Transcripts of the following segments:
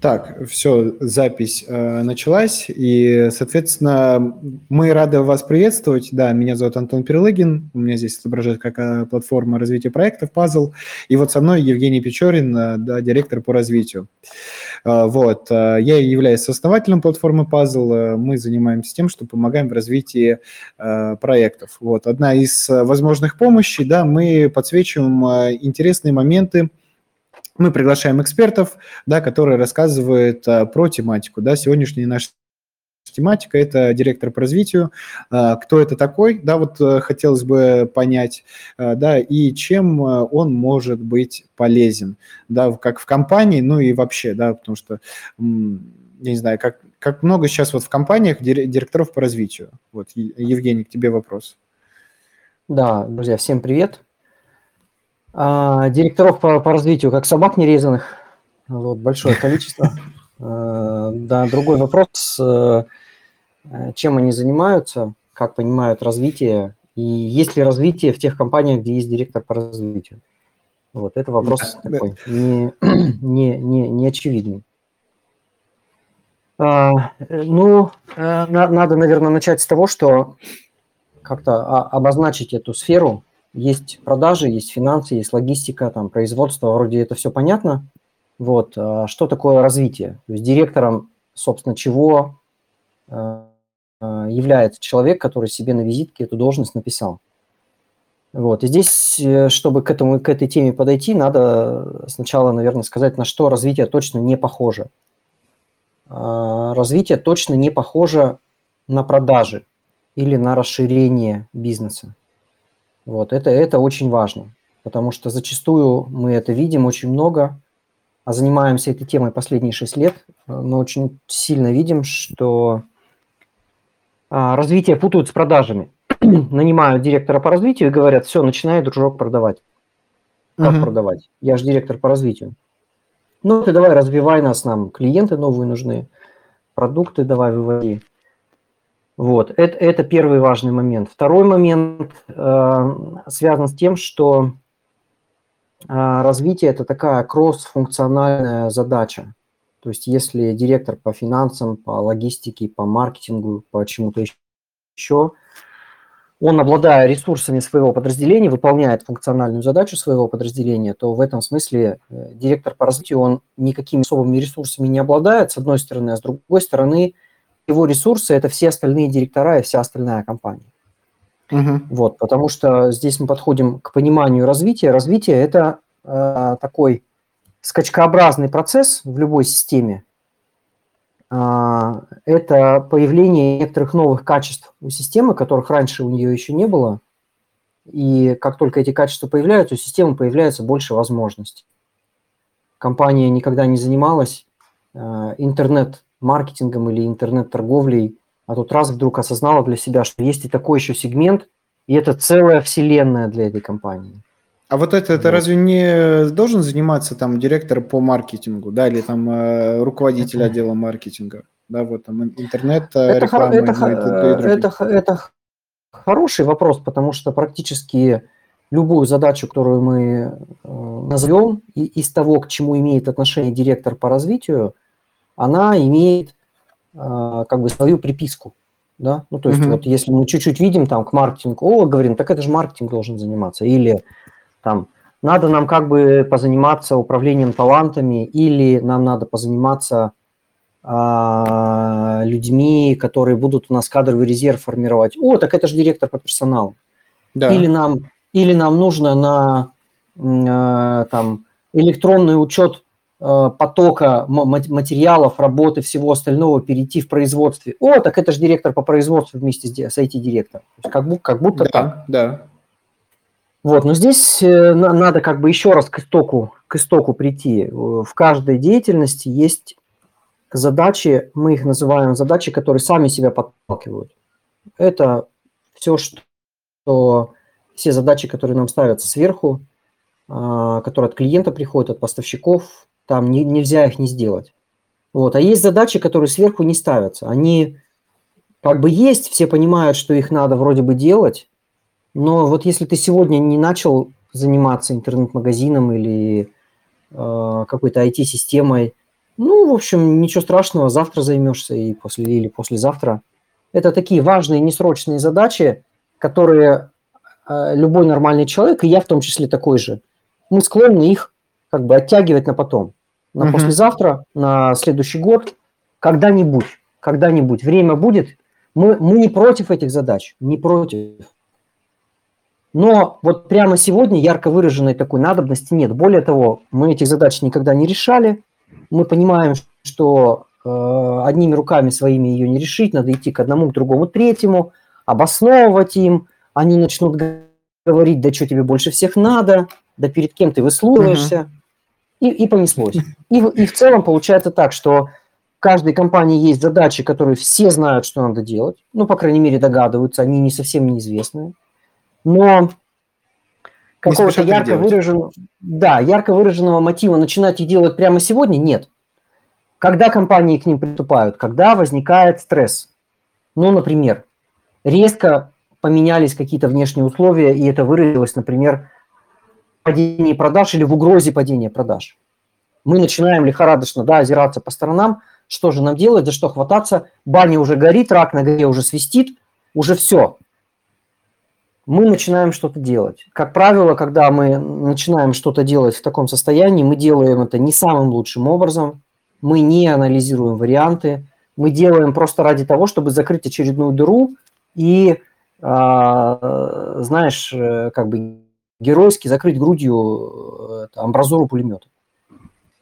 Так, все, запись э, началась, и, соответственно, мы рады вас приветствовать. Да, меня зовут Антон Перелыгин, у меня здесь отображает как э, платформа развития проектов Puzzle, и вот со мной Евгений Печорин, э, да, директор по развитию. Э, вот, э, я являюсь сооснователем платформы Puzzle, э, мы занимаемся тем, что помогаем в развитии э, проектов. Вот, одна из э, возможных помощи, да, мы подсвечиваем э, интересные моменты, мы приглашаем экспертов, да, которые рассказывают а, про тематику. Да, сегодняшняя наша тематика – это директор по развитию. А, кто это такой? Да, вот а, хотелось бы понять, а, да, и чем он может быть полезен, да, как в компании, ну и вообще, да, потому что, я не знаю, как, как много сейчас вот в компаниях директоров по развитию. Вот, Евгений, к тебе вопрос. Да, друзья, всем привет. А, директоров по, по развитию, как собак нерезанных, вот, большое количество. А, да, другой вопрос, э, чем они занимаются, как понимают развитие, и есть ли развитие в тех компаниях, где есть директор по развитию. Вот, это вопрос да, такой, да. Не, не, не, не очевидный. А, ну, э, надо, наверное, начать с того, что как-то обозначить эту сферу, есть продажи, есть финансы, есть логистика, там, производство, вроде это все понятно. Вот. А что такое развитие? То есть директором, собственно, чего а, а, является человек, который себе на визитке эту должность написал. Вот. И здесь, э, чтобы к, этому, к этой теме подойти, надо сначала, наверное, сказать, на что развитие точно не похоже. Развитие точно не похоже на продажи или на расширение бизнеса. Вот, это, это очень важно, потому что зачастую мы это видим очень много, а занимаемся этой темой последние 6 лет, мы очень сильно видим, что а, развитие путают с продажами. Нанимают директора по развитию и говорят, все, начинай, дружок, продавать. Как uh-huh. продавать? Я же директор по развитию. Ну, ты давай развивай нас, нам клиенты новые нужны, продукты давай выводи. Вот, это, это первый важный момент. Второй момент э, связан с тем, что э, развитие – это такая кросс-функциональная задача. То есть если директор по финансам, по логистике, по маркетингу, по чему-то еще, он, обладая ресурсами своего подразделения, выполняет функциональную задачу своего подразделения, то в этом смысле э, директор по развитию, он никакими особыми ресурсами не обладает, с одной стороны, а с другой стороны – его ресурсы – это все остальные директора и вся остальная компания. Угу. Вот, потому что здесь мы подходим к пониманию развития. Развитие – это э, такой скачкообразный процесс в любой системе. Э, это появление некоторых новых качеств у системы, которых раньше у нее еще не было. И как только эти качества появляются, у системы появляется больше возможностей. Компания никогда не занималась э, интернет маркетингом или интернет-торговлей, а тут раз вдруг осознала для себя, что есть и такой еще сегмент, и это целая вселенная для этой компании. А вот это, это вот. разве не должен заниматься там директор по маркетингу, да, или там э, руководитель это... отдела маркетинга, да, вот там интернет, э, это реклама, это, это, это, это хороший вопрос, потому что практически любую задачу, которую мы э, назовем, и из того, к чему имеет отношение директор по развитию, она имеет э, как бы свою приписку. Да? Ну, то есть, mm-hmm. вот если мы чуть-чуть видим там к маркетингу, о, говорим, так это же маркетинг должен заниматься. Или там надо нам как бы позаниматься управлением талантами, или нам надо позаниматься э, людьми, которые будут у нас кадровый резерв формировать. О, так это же директор по персоналу. Да. Или, нам, или нам нужно на э, там, электронный учет потока материалов, работы, всего остального перейти в производстве. О, так это же директор по производству вместе с IT-директором. Как, будто, как будто да, так. Да. Вот, но здесь э, надо как бы еще раз к истоку, к истоку прийти. В каждой деятельности есть задачи, мы их называем задачи, которые сами себя подталкивают. Это все, что все задачи, которые нам ставятся сверху, которые от клиента приходят, от поставщиков, там не, нельзя их не сделать. Вот. А есть задачи, которые сверху не ставятся. Они как бы есть, все понимают, что их надо вроде бы делать, но вот если ты сегодня не начал заниматься интернет-магазином или э, какой-то IT-системой, Ну, в общем, ничего страшного, завтра займешься и после или послезавтра. Это такие важные, несрочные задачи, которые э, любой нормальный человек, и я в том числе такой же, мы склонны их как бы оттягивать на потом. На Мгм. послезавтра, на следующий год, когда-нибудь, когда-нибудь. Время будет. Мы, мы не против этих задач, не против. Но вот прямо сегодня ярко выраженной такой надобности нет. Более того, мы этих задач никогда не решали. Мы понимаем, что э, одними руками своими ее не решить, надо идти к одному, к другому, третьему, обосновывать им. Они начнут говорить, да что тебе больше всех надо, да перед кем ты выслуживаешься. И, и понеслось. И, в- и в целом получается так, что в каждой компании есть задачи, которые все знают, что надо делать. Ну, по крайней мере, догадываются, они не совсем неизвестные. Но какого-то ярко делать. выраженного, да, ярко выраженного мотива начинать их делать прямо сегодня нет. Когда компании к ним приступают? Когда возникает стресс? Ну, например, резко поменялись какие-то внешние условия, и это выразилось, например, падении продаж или в угрозе падения продаж. Мы начинаем лихорадочно да, озираться по сторонам, что же нам делать, за что хвататься, баня уже горит, рак на горе уже свистит, уже все. Мы начинаем что-то делать. Как правило, когда мы начинаем что-то делать в таком состоянии, мы делаем это не самым лучшим образом, мы не анализируем варианты, мы делаем просто ради того, чтобы закрыть очередную дыру и, а, знаешь, э, как бы геройски закрыть грудью э, амбразуру пулемета.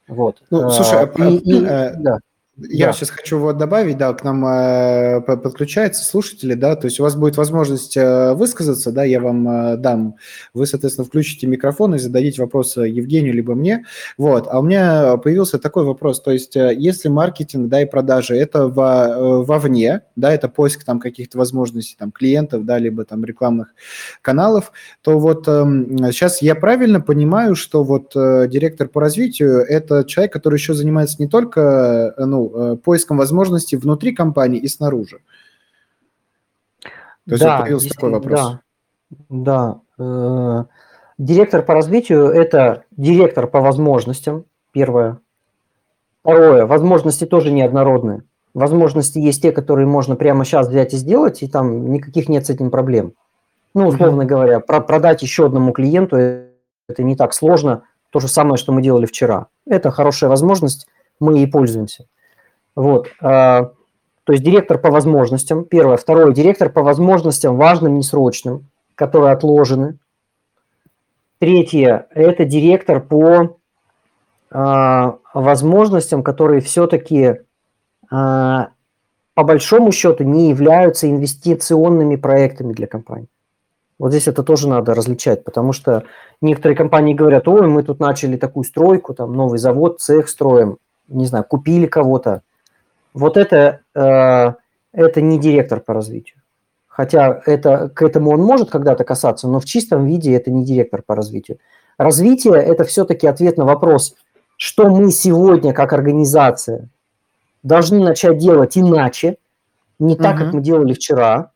Вот. Ну, А, слушай, а- и- и- а- да. Я Да. сейчас хочу вот добавить, да, к нам э, по- подключаются слушатели, да, то есть у вас будет возможность э, высказаться, да, я вам э, дам, вы, соответственно, включите микрофон и зададите вопросы Евгению либо мне, вот, а у меня появился такой вопрос, то есть э, если маркетинг, да, и продажи, это во, э, вовне, да, это поиск там каких-то возможностей, там, клиентов, да, либо там рекламных каналов, то вот сейчас я правильно понимаю, что вот э, директор по развитию – это человек, который еще занимается не только, э, ну, э, поиском возможностей внутри компании и снаружи. То есть вот появился такой вопрос. Да, да. Э, Директор по развитию – это директор по возможностям, первое. Второе, возможности тоже неоднородные. Возможности есть те, которые можно прямо сейчас взять и сделать, и там никаких нет с этим проблем. Ну, условно говоря, про- продать еще одному клиенту это не так сложно. То же самое, что мы делали вчера. Это хорошая возможность, мы ей пользуемся. Вот. а, То есть директор по возможностям, первое. Второе, директор по возможностям важным, несрочным, которые отложены. Третье, это директор по а, возможностям, которые все-таки а, по большому счету не являются инвестиционными проектами для компании. Вот здесь это тоже надо различать, потому что некоторые компании говорят, ой, мы тут начали такую стройку, там новый завод, цех строим, не знаю, купили кого-то. Вот это, э, это не директор по развитию. Хотя это, к этому он может когда-то касаться, но в чистом виде это не директор по развитию. Развитие – это все-таки ответ на вопрос, что мы сегодня как организация должны начать делать иначе, не так, как Мгм. мы делали вчера,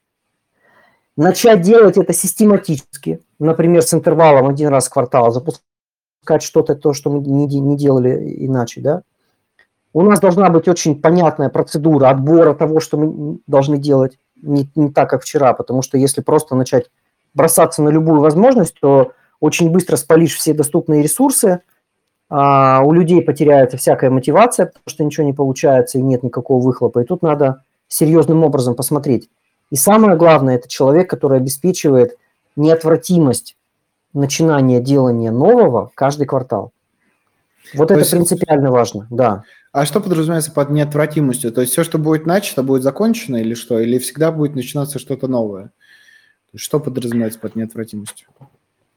начать делать это систематически, например, с интервалом один раз в квартал, запускать что-то, то, что мы не, не делали иначе, да. У нас должна быть очень понятная процедура отбора того, что мы должны делать, не, не так, как вчера, потому что если просто начать бросаться на любую возможность, то очень быстро спалишь все доступные ресурсы, а у людей потеряется всякая мотивация, потому что ничего не получается и нет никакого выхлопа. И тут надо серьезным образом посмотреть. И самое главное, это человек, который обеспечивает неотвратимость начинания делания нового каждый квартал. Вот То это есть- принципиально важно, да. А что подразумевается под неотвратимостью? То есть все, что будет начато, будет закончено или что? Или всегда будет начинаться что-то новое? Что подразумевается под неотвратимостью?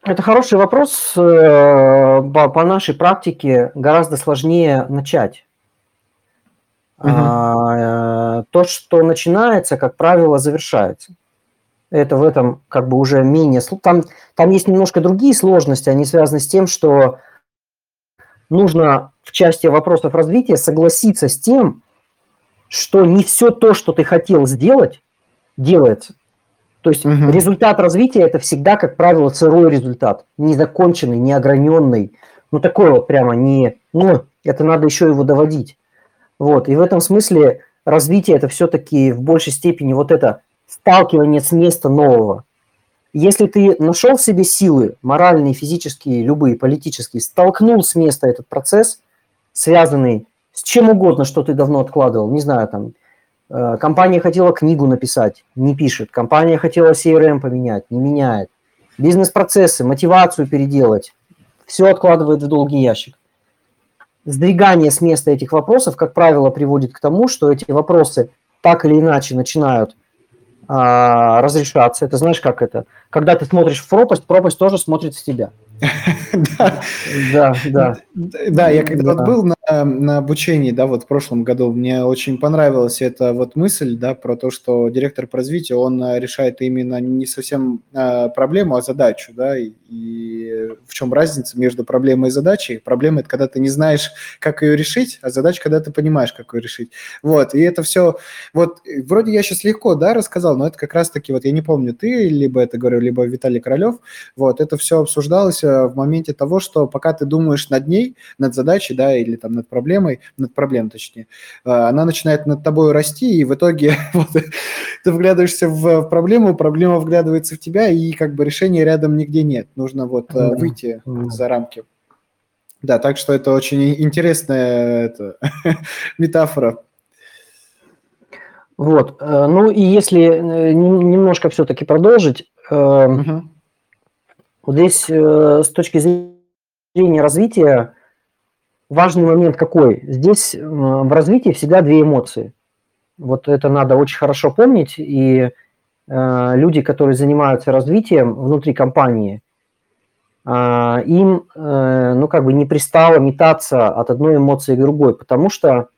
Это хороший вопрос. Э, По, нашей практике гораздо сложнее начать. Мгм. А, то, что начинается, как правило, завершается. Это в этом как бы уже менее... Там, там есть немножко другие сложности, они связаны с тем, что нужно в части вопросов развития согласиться с тем, что не все то, что ты хотел сделать, делается. То есть Мгм. результат развития это всегда, как правило, сырой результат, незаконченный, неограненный. Ну, такой вот прямо не... Ну, это надо еще его доводить. Вот, и в этом смысле развитие это все-таки в большей степени вот это сталкивание с места нового. Если ты нашел в себе силы, моральные, физические, любые, политические, столкнул с места этот процесс, связанный с чем угодно, что ты давно откладывал, не знаю, там, э, компания хотела книгу написать, не пишет, компания хотела CRM поменять, не меняет, бизнес-процессы, мотивацию переделать, все откладывает в долгий ящик. Сдвигание с места этих вопросов, как правило, приводит к тому, что эти вопросы так или иначе начинают а, разрешаться. Это знаешь, как это? Когда ты смотришь в пропасть, пропасть тоже смотрит в тебя. Да, да, да. Я когда был на, на обучении, да, вот в прошлом году, мне очень понравилась эта вот мысль, да, про то, что директор по развитию, он а, решает именно не совсем а, проблему, а задачу, да, и, и в чем разница между проблемой и задачей? Проблема – это когда ты не знаешь, как ее решить, а задача – когда ты понимаешь, как ее решить. Вот, и это все, вот, вроде я сейчас легко, да, рассказал, но это как раз-таки, вот я не помню, ты либо это говорил, либо Виталий Королев, вот, это все обсуждалось э, в моменте того, что пока ты думаешь над ней, над задачей, да, или там над проблемой, над проблемой точнее, э, она начинает над тобой расти, и в итоге вот, ты вглядываешься в проблему, проблема вглядывается в тебя, и как бы решения рядом нигде нет. Нужно вот mm-hmm. выйти mm-hmm. за рамки. Да, так что это очень интересная это, метафора. Вот, ну и если немножко все-таки продолжить, угу. Здесь э, с точки зрения развития важный момент какой? Здесь э, в развитии всегда две эмоции. Вот это надо очень хорошо помнить, и э, люди, которые занимаются развитием внутри компании, э, им, ну, как бы не пристало метаться от одной эмоции к другой, потому что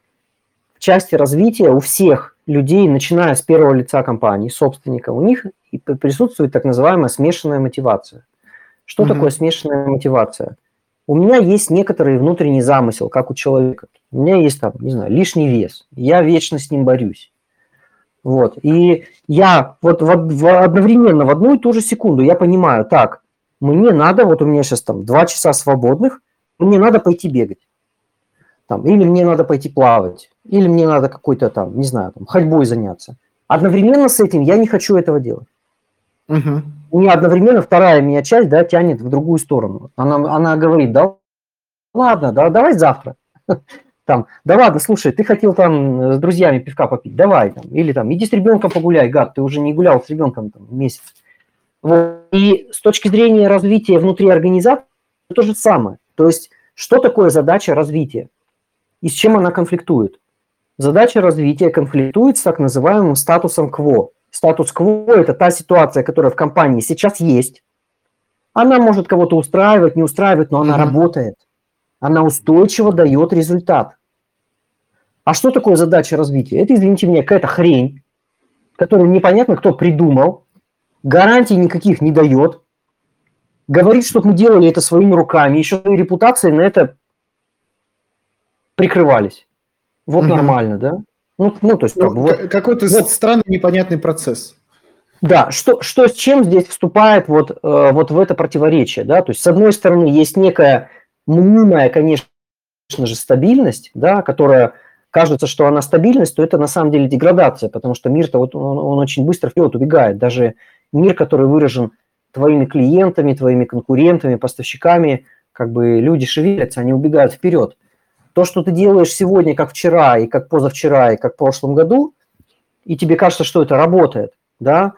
в части развития у всех людей, начиная с первого лица компании, собственника, у них присутствует так называемая смешанная мотивация. Что угу. такое смешанная мотивация? У меня есть некоторый внутренний замысел, как у человека. У меня есть там, не знаю, лишний вес. Я вечно с ним борюсь. Вот. И я вот в, в, одновременно в одну и ту же секунду я понимаю, так, мне надо, вот у меня сейчас там два часа свободных, мне надо пойти бегать. Там, или мне надо пойти плавать, или мне надо какой-то там, не знаю, там, ходьбой заняться. Одновременно с этим я не хочу этого делать. Угу. Меня одновременно вторая меня часть, да, тянет в другую сторону. Она, она говорит, да ладно, да, давай завтра. Там, да ладно, слушай, ты хотел там с друзьями пивка попить, давай там. Или там, иди с ребенком погуляй, гад, ты уже не гулял с ребенком там месяц. Вот. И с точки зрения развития внутри организации, то же самое. То есть, что такое задача развития? И с чем она конфликтует? Задача развития конфликтует с так называемым статусом кво статус-кво – это та ситуация, которая в компании сейчас есть. Она может кого-то устраивать, не устраивать, но она mm-hmm. работает. Она устойчиво дает результат. А что такое задача развития? Это, извините меня, какая-то хрень, которую непонятно кто придумал, гарантий никаких не дает, говорит, что мы делали это своими руками, еще и репутацией на это прикрывались. Вот mm-hmm. нормально, да? Ну, ну то есть ну, вот, какой-то вот, странный непонятный процесс. Да, что, что с чем здесь вступает вот, э, вот в это противоречие, да, то есть с одной стороны есть некая мнимая, конечно же, стабильность, да, которая кажется, что она стабильность, то это на самом деле деградация, потому что мир-то вот он, он очень быстро вперед убегает, даже мир, который выражен твоими клиентами, твоими конкурентами, поставщиками, как бы люди шевелятся, они убегают вперед. То, что ты делаешь сегодня, как вчера, и как позавчера, и как в прошлом году, и тебе кажется, что это работает, да,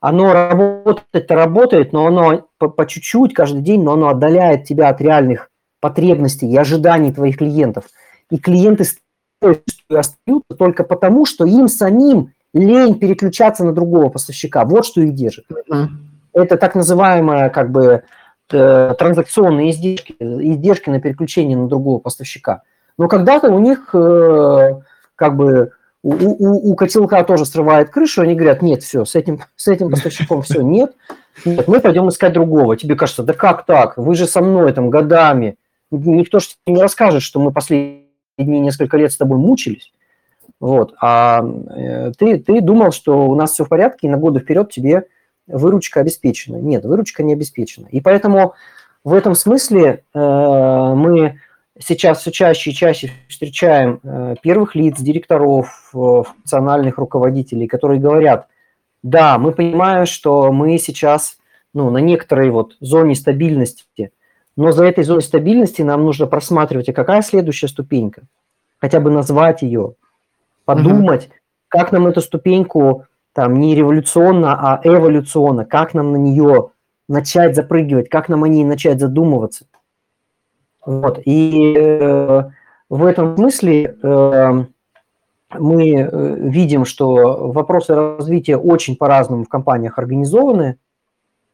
оно работает-то работает, но оно по, по чуть-чуть каждый день, но оно отдаляет тебя от реальных потребностей и ожиданий твоих клиентов. И клиенты остаются только потому, что им самим лень переключаться на другого поставщика. Вот что их держит. Mm-hmm. Это так называемая как бы э, транзакционные издержки, издержки на переключение на другого поставщика. Но когда-то у них э, как бы у, у, у котелка тоже срывает крышу, они говорят, нет, все, с этим, с этим поставщиком все, нет, нет, мы пойдем искать другого. Тебе кажется, да как так? Вы же со мной там годами. Никто же не расскажет, что мы последние несколько лет с тобой мучились. Вот. А э, ты, ты думал, что у нас все в порядке, и на годы вперед тебе выручка обеспечена. Нет, выручка не обеспечена. И поэтому в этом смысле э, мы сейчас все чаще и чаще встречаем э, первых лиц, директоров, э, функциональных руководителей, которые говорят, да, мы понимаем, что мы сейчас ну, на некоторой вот зоне стабильности, но за этой зоной стабильности нам нужно просматривать, а какая следующая ступенька? Хотя бы назвать ее, подумать, mm-hmm. как нам эту ступеньку там не революционно, а эволюционно, как нам на нее начать запрыгивать, как нам о ней начать задумываться. Вот. И э, в этом смысле э, мы э, видим, что вопросы развития очень по-разному в компаниях организованы.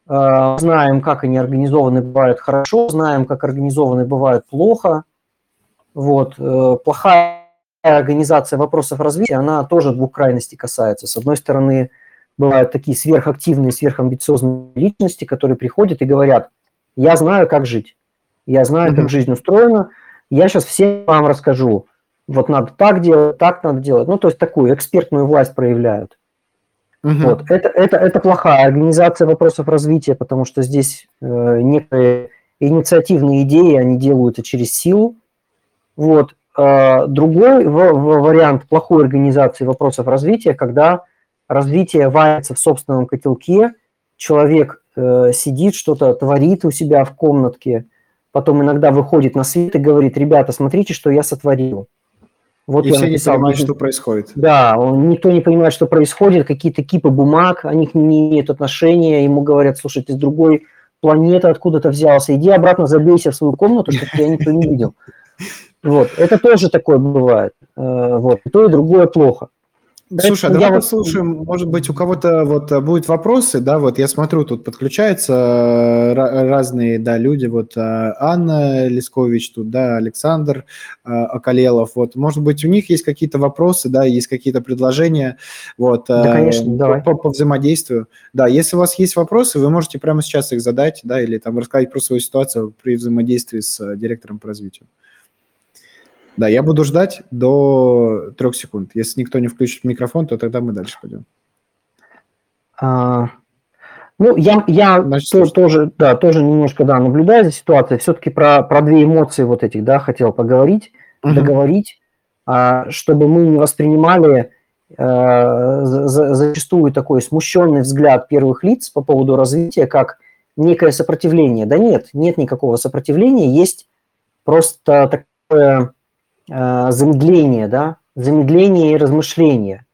Э, знаем, как они организованы бывают хорошо, знаем, как организованы бывают плохо. Вот. Э, плохая организация вопросов развития, она тоже двух крайностей касается. С одной стороны, бывают такие сверхактивные, сверхамбициозные личности, которые приходят и говорят, я знаю, как жить. Я знаю, как жизнь устроена. Я сейчас всем вам расскажу. Вот надо так делать, так надо делать. Ну, то есть такую экспертную власть проявляют. Угу. Вот. Это, это, это плохая организация вопросов развития, потому что здесь э, некоторые инициативные идеи, они делаются через силу. Вот. А другой в, в вариант плохой организации вопросов развития, когда развитие варится в собственном котелке, человек э, сидит, что-то творит у себя в комнатке, потом иногда выходит на свет и говорит, ребята, смотрите, что я сотворил. Вот и я все написал, не понимают, что происходит. Да, он, никто не понимает, что происходит, какие-то кипы бумаг, они к ним не имеют отношения, ему говорят, слушай, ты с другой планеты откуда-то взялся, иди обратно забейся в свою комнату, чтобы тебя никто не видел. Вот, это тоже такое бывает. Э, вот, и то, и другое плохо. Слушай, а давай я послушаем, может быть, у кого-то вот э, будут вопросы, да, вот я смотрю, тут подключаются э, разные, да, люди, вот э, Анна Лескович тут, да, Александр Акалелов, вот, может быть, у них есть какие-то вопросы, да, есть какие-то предложения, вот, да, конечно, давай. По, по взаимодействию, да, если у вас есть вопросы, вы можете прямо сейчас их задать, да, или там рассказать про свою ситуацию при взаимодействии с директором по развитию. Да, я буду ждать до трех секунд. Если никто не включит микрофон, то тогда мы дальше пойдем. А, ну, я, я Значит, тоже, да, тоже немножко да, наблюдаю за ситуацией. Все-таки про, про две эмоции вот этих, да, хотел поговорить, угу. договорить, а, чтобы мы не воспринимали а, за, зачастую такой смущенный взгляд первых лиц по поводу развития как некое сопротивление. Да нет, нет никакого сопротивления, есть просто такое э, замедление, да, замедление и размышление.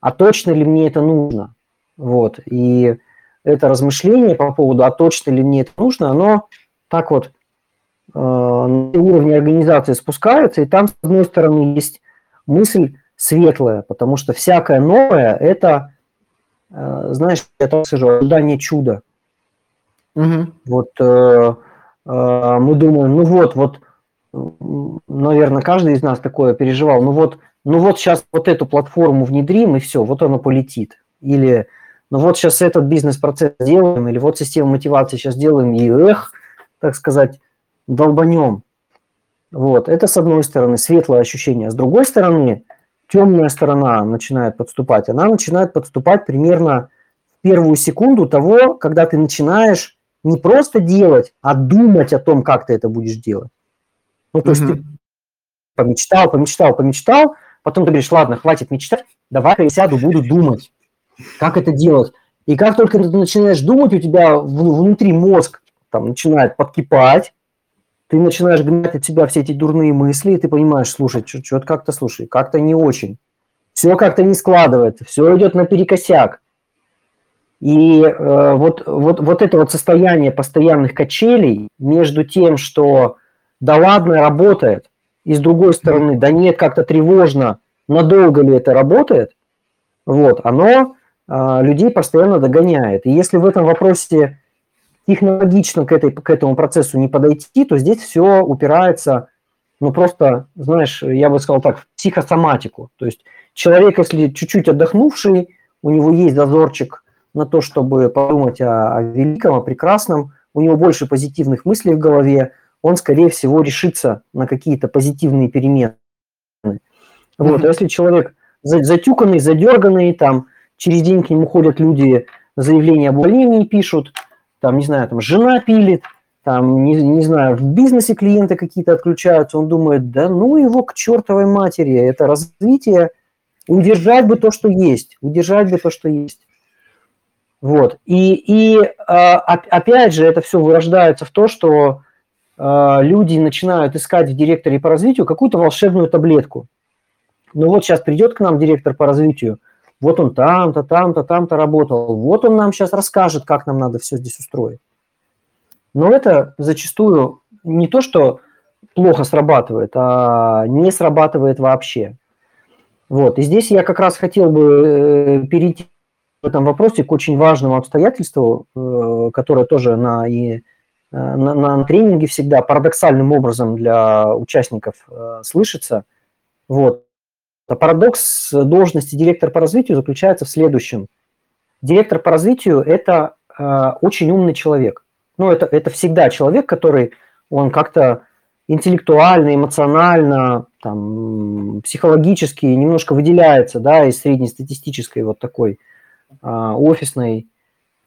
А точно ли мне это нужно? Вот, и это размышление по поводу, а точно ли мне это нужно, оно так вот э, на уровне организации спускается, и там, с одной стороны, есть мысль светлая, потому что всякое новое – это, э, знаешь, я так скажу, ожидание чуда. Угу. Вот э, э, мы думаем, ну вот, вот наверное, каждый из нас такое переживал. Ну вот, ну вот сейчас вот эту платформу внедрим, и все, вот оно полетит. Или ну вот сейчас этот бизнес-процесс сделаем, или вот систему мотивации сейчас делаем, и эх, так сказать, долбанем. Вот, это с одной стороны светлое ощущение. С другой стороны, темная сторона начинает подступать. Она начинает подступать примерно в первую секунду того, когда ты начинаешь не просто делать, а думать о том, как ты это будешь делать. Ну, то есть ты помечтал, помечтал, помечтал, потом ты говоришь, ладно, хватит мечтать, давай я сяду, буду думать, как это делать. И как только ты начинаешь думать, у тебя внутри мозг там начинает подкипать, ты начинаешь гнать от себя все эти дурные мысли, и ты понимаешь, слушай, что-то как-то, слушай, как-то не очень. Все как-то не складывается, все идет наперекосяк. И э, вот, вот, вот это вот состояние постоянных качелей между тем, что да ладно, работает. И с другой стороны, да нет, как-то тревожно, надолго ли это работает, вот, оно а, людей постоянно догоняет. И если в этом вопросе технологично к, этой, к этому процессу не подойти, то здесь все упирается, ну просто, знаешь, я бы сказал так, в психосоматику. То есть человек, если чуть-чуть отдохнувший, у него есть зазорчик на то, чтобы подумать о, о великом, о прекрасном, у него больше позитивных мыслей в голове, он, скорее всего, решится на какие-то позитивные перемены. Вот, mm-hmm. если человек затюканный, задерганный, там, через день к нему ходят люди, заявления об увольнении пишут, там, не знаю, там, жена пилит, там, не, не знаю, в бизнесе клиенты какие-то отключаются, он думает, да ну его к чертовой матери, это развитие, удержать бы то, что есть, удержать бы то, что есть. Вот. И, и а, опять же, это все вырождается в то, что люди начинают искать в директоре по развитию какую-то волшебную таблетку. Ну вот сейчас придет к нам директор по развитию, вот он там-то, там-то, там-то работал, вот он нам сейчас расскажет, как нам надо все здесь устроить. Но это зачастую не то, что плохо срабатывает, а не срабатывает вообще. Вот. И здесь я как раз хотел бы э, перейти в этом вопросе к очень важному обстоятельству, э, которое тоже на, и, э, на, на тренинге всегда парадоксальным образом для участников слышится. Вот. А парадокс должности директора по развитию заключается в следующем. Директор по развитию – это очень умный человек ну, это, это всегда человек, который, он как-то интеллектуально, эмоционально, там, психологически немножко выделяется, да, из среднестатистической вот такой а, офисной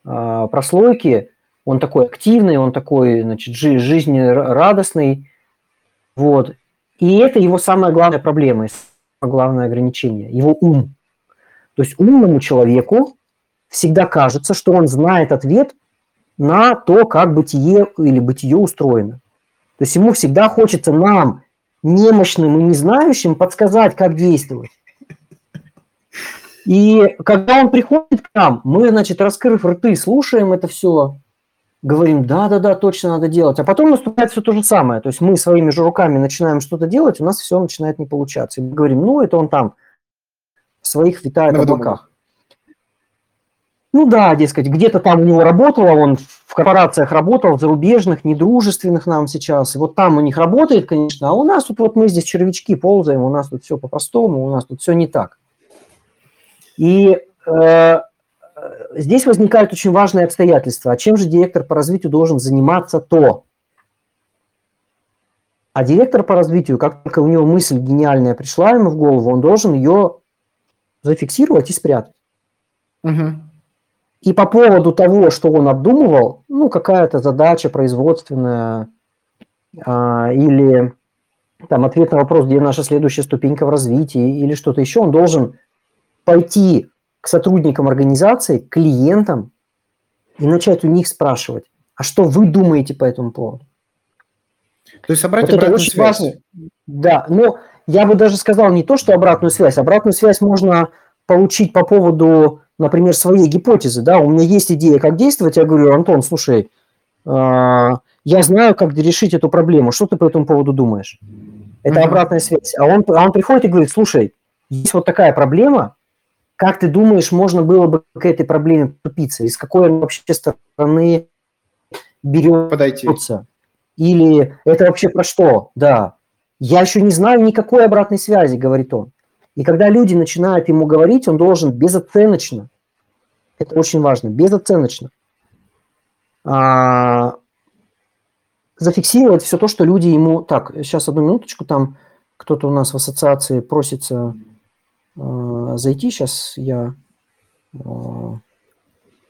а, прослойки. Он такой активный, он такой, значит, жи- жизнерадостный, вот. И это его самая главная проблема, самое главное ограничение, его ум. То есть умному человеку всегда кажется, что он знает ответ на то, как бытие или бытие устроено. То есть ему всегда хочется нам, немощным и не знающим, подсказать, как действовать. И когда он приходит к нам, мы, значит, раскрыв рты, слушаем это все, говорим, да-да-да, точно надо делать. А потом наступает все то же самое. То есть мы своими же руками начинаем что-то делать, у нас все начинает не получаться. И мы говорим, ну, это он там в своих витает в облаках. Ну да, дескать, где-то там у него работало, он в корпорациях работал, в зарубежных, недружественных нам сейчас. И вот там у них работает, конечно, а у нас тут вот мы здесь червячки ползаем, у нас тут все по-простому, у нас тут все не так. И э, здесь возникает очень важное обстоятельство. А чем же директор по развитию должен заниматься то? А директор по развитию, как только у него мысль гениальная пришла ему в голову, он должен ее зафиксировать и спрятать. Угу. И по поводу того, что он обдумывал, ну, какая-то задача производственная а, или там ответ на вопрос, где наша следующая ступенька в развитии или что-то еще, он должен пойти к сотрудникам организации, к клиентам и начать у них спрашивать, а что вы думаете по этому поводу? То есть собрать вот это очень связь. важно. Да, но я бы даже сказал не то, что обратную связь. Обратную связь можно получить по поводу например, своей гипотезы, да, у меня есть идея, как действовать, я говорю, Антон, слушай, а, я знаю, как решить эту проблему, что ты по этому поводу думаешь? Это обратная связь. А он, а он приходит и говорит, слушай, есть вот такая проблема, как ты думаешь, можно было бы к этой проблеме тупиться? Из какой вообще стороны берется? Подойти. Или это вообще про что? Да. Я еще не знаю никакой обратной связи, говорит он. И когда люди начинают ему говорить, он должен безоценочно, это очень важно, безоценочно а, зафиксировать все то, что люди ему... Так, сейчас одну минуточку, там кто-то у нас в ассоциации просится зайти, сейчас я а,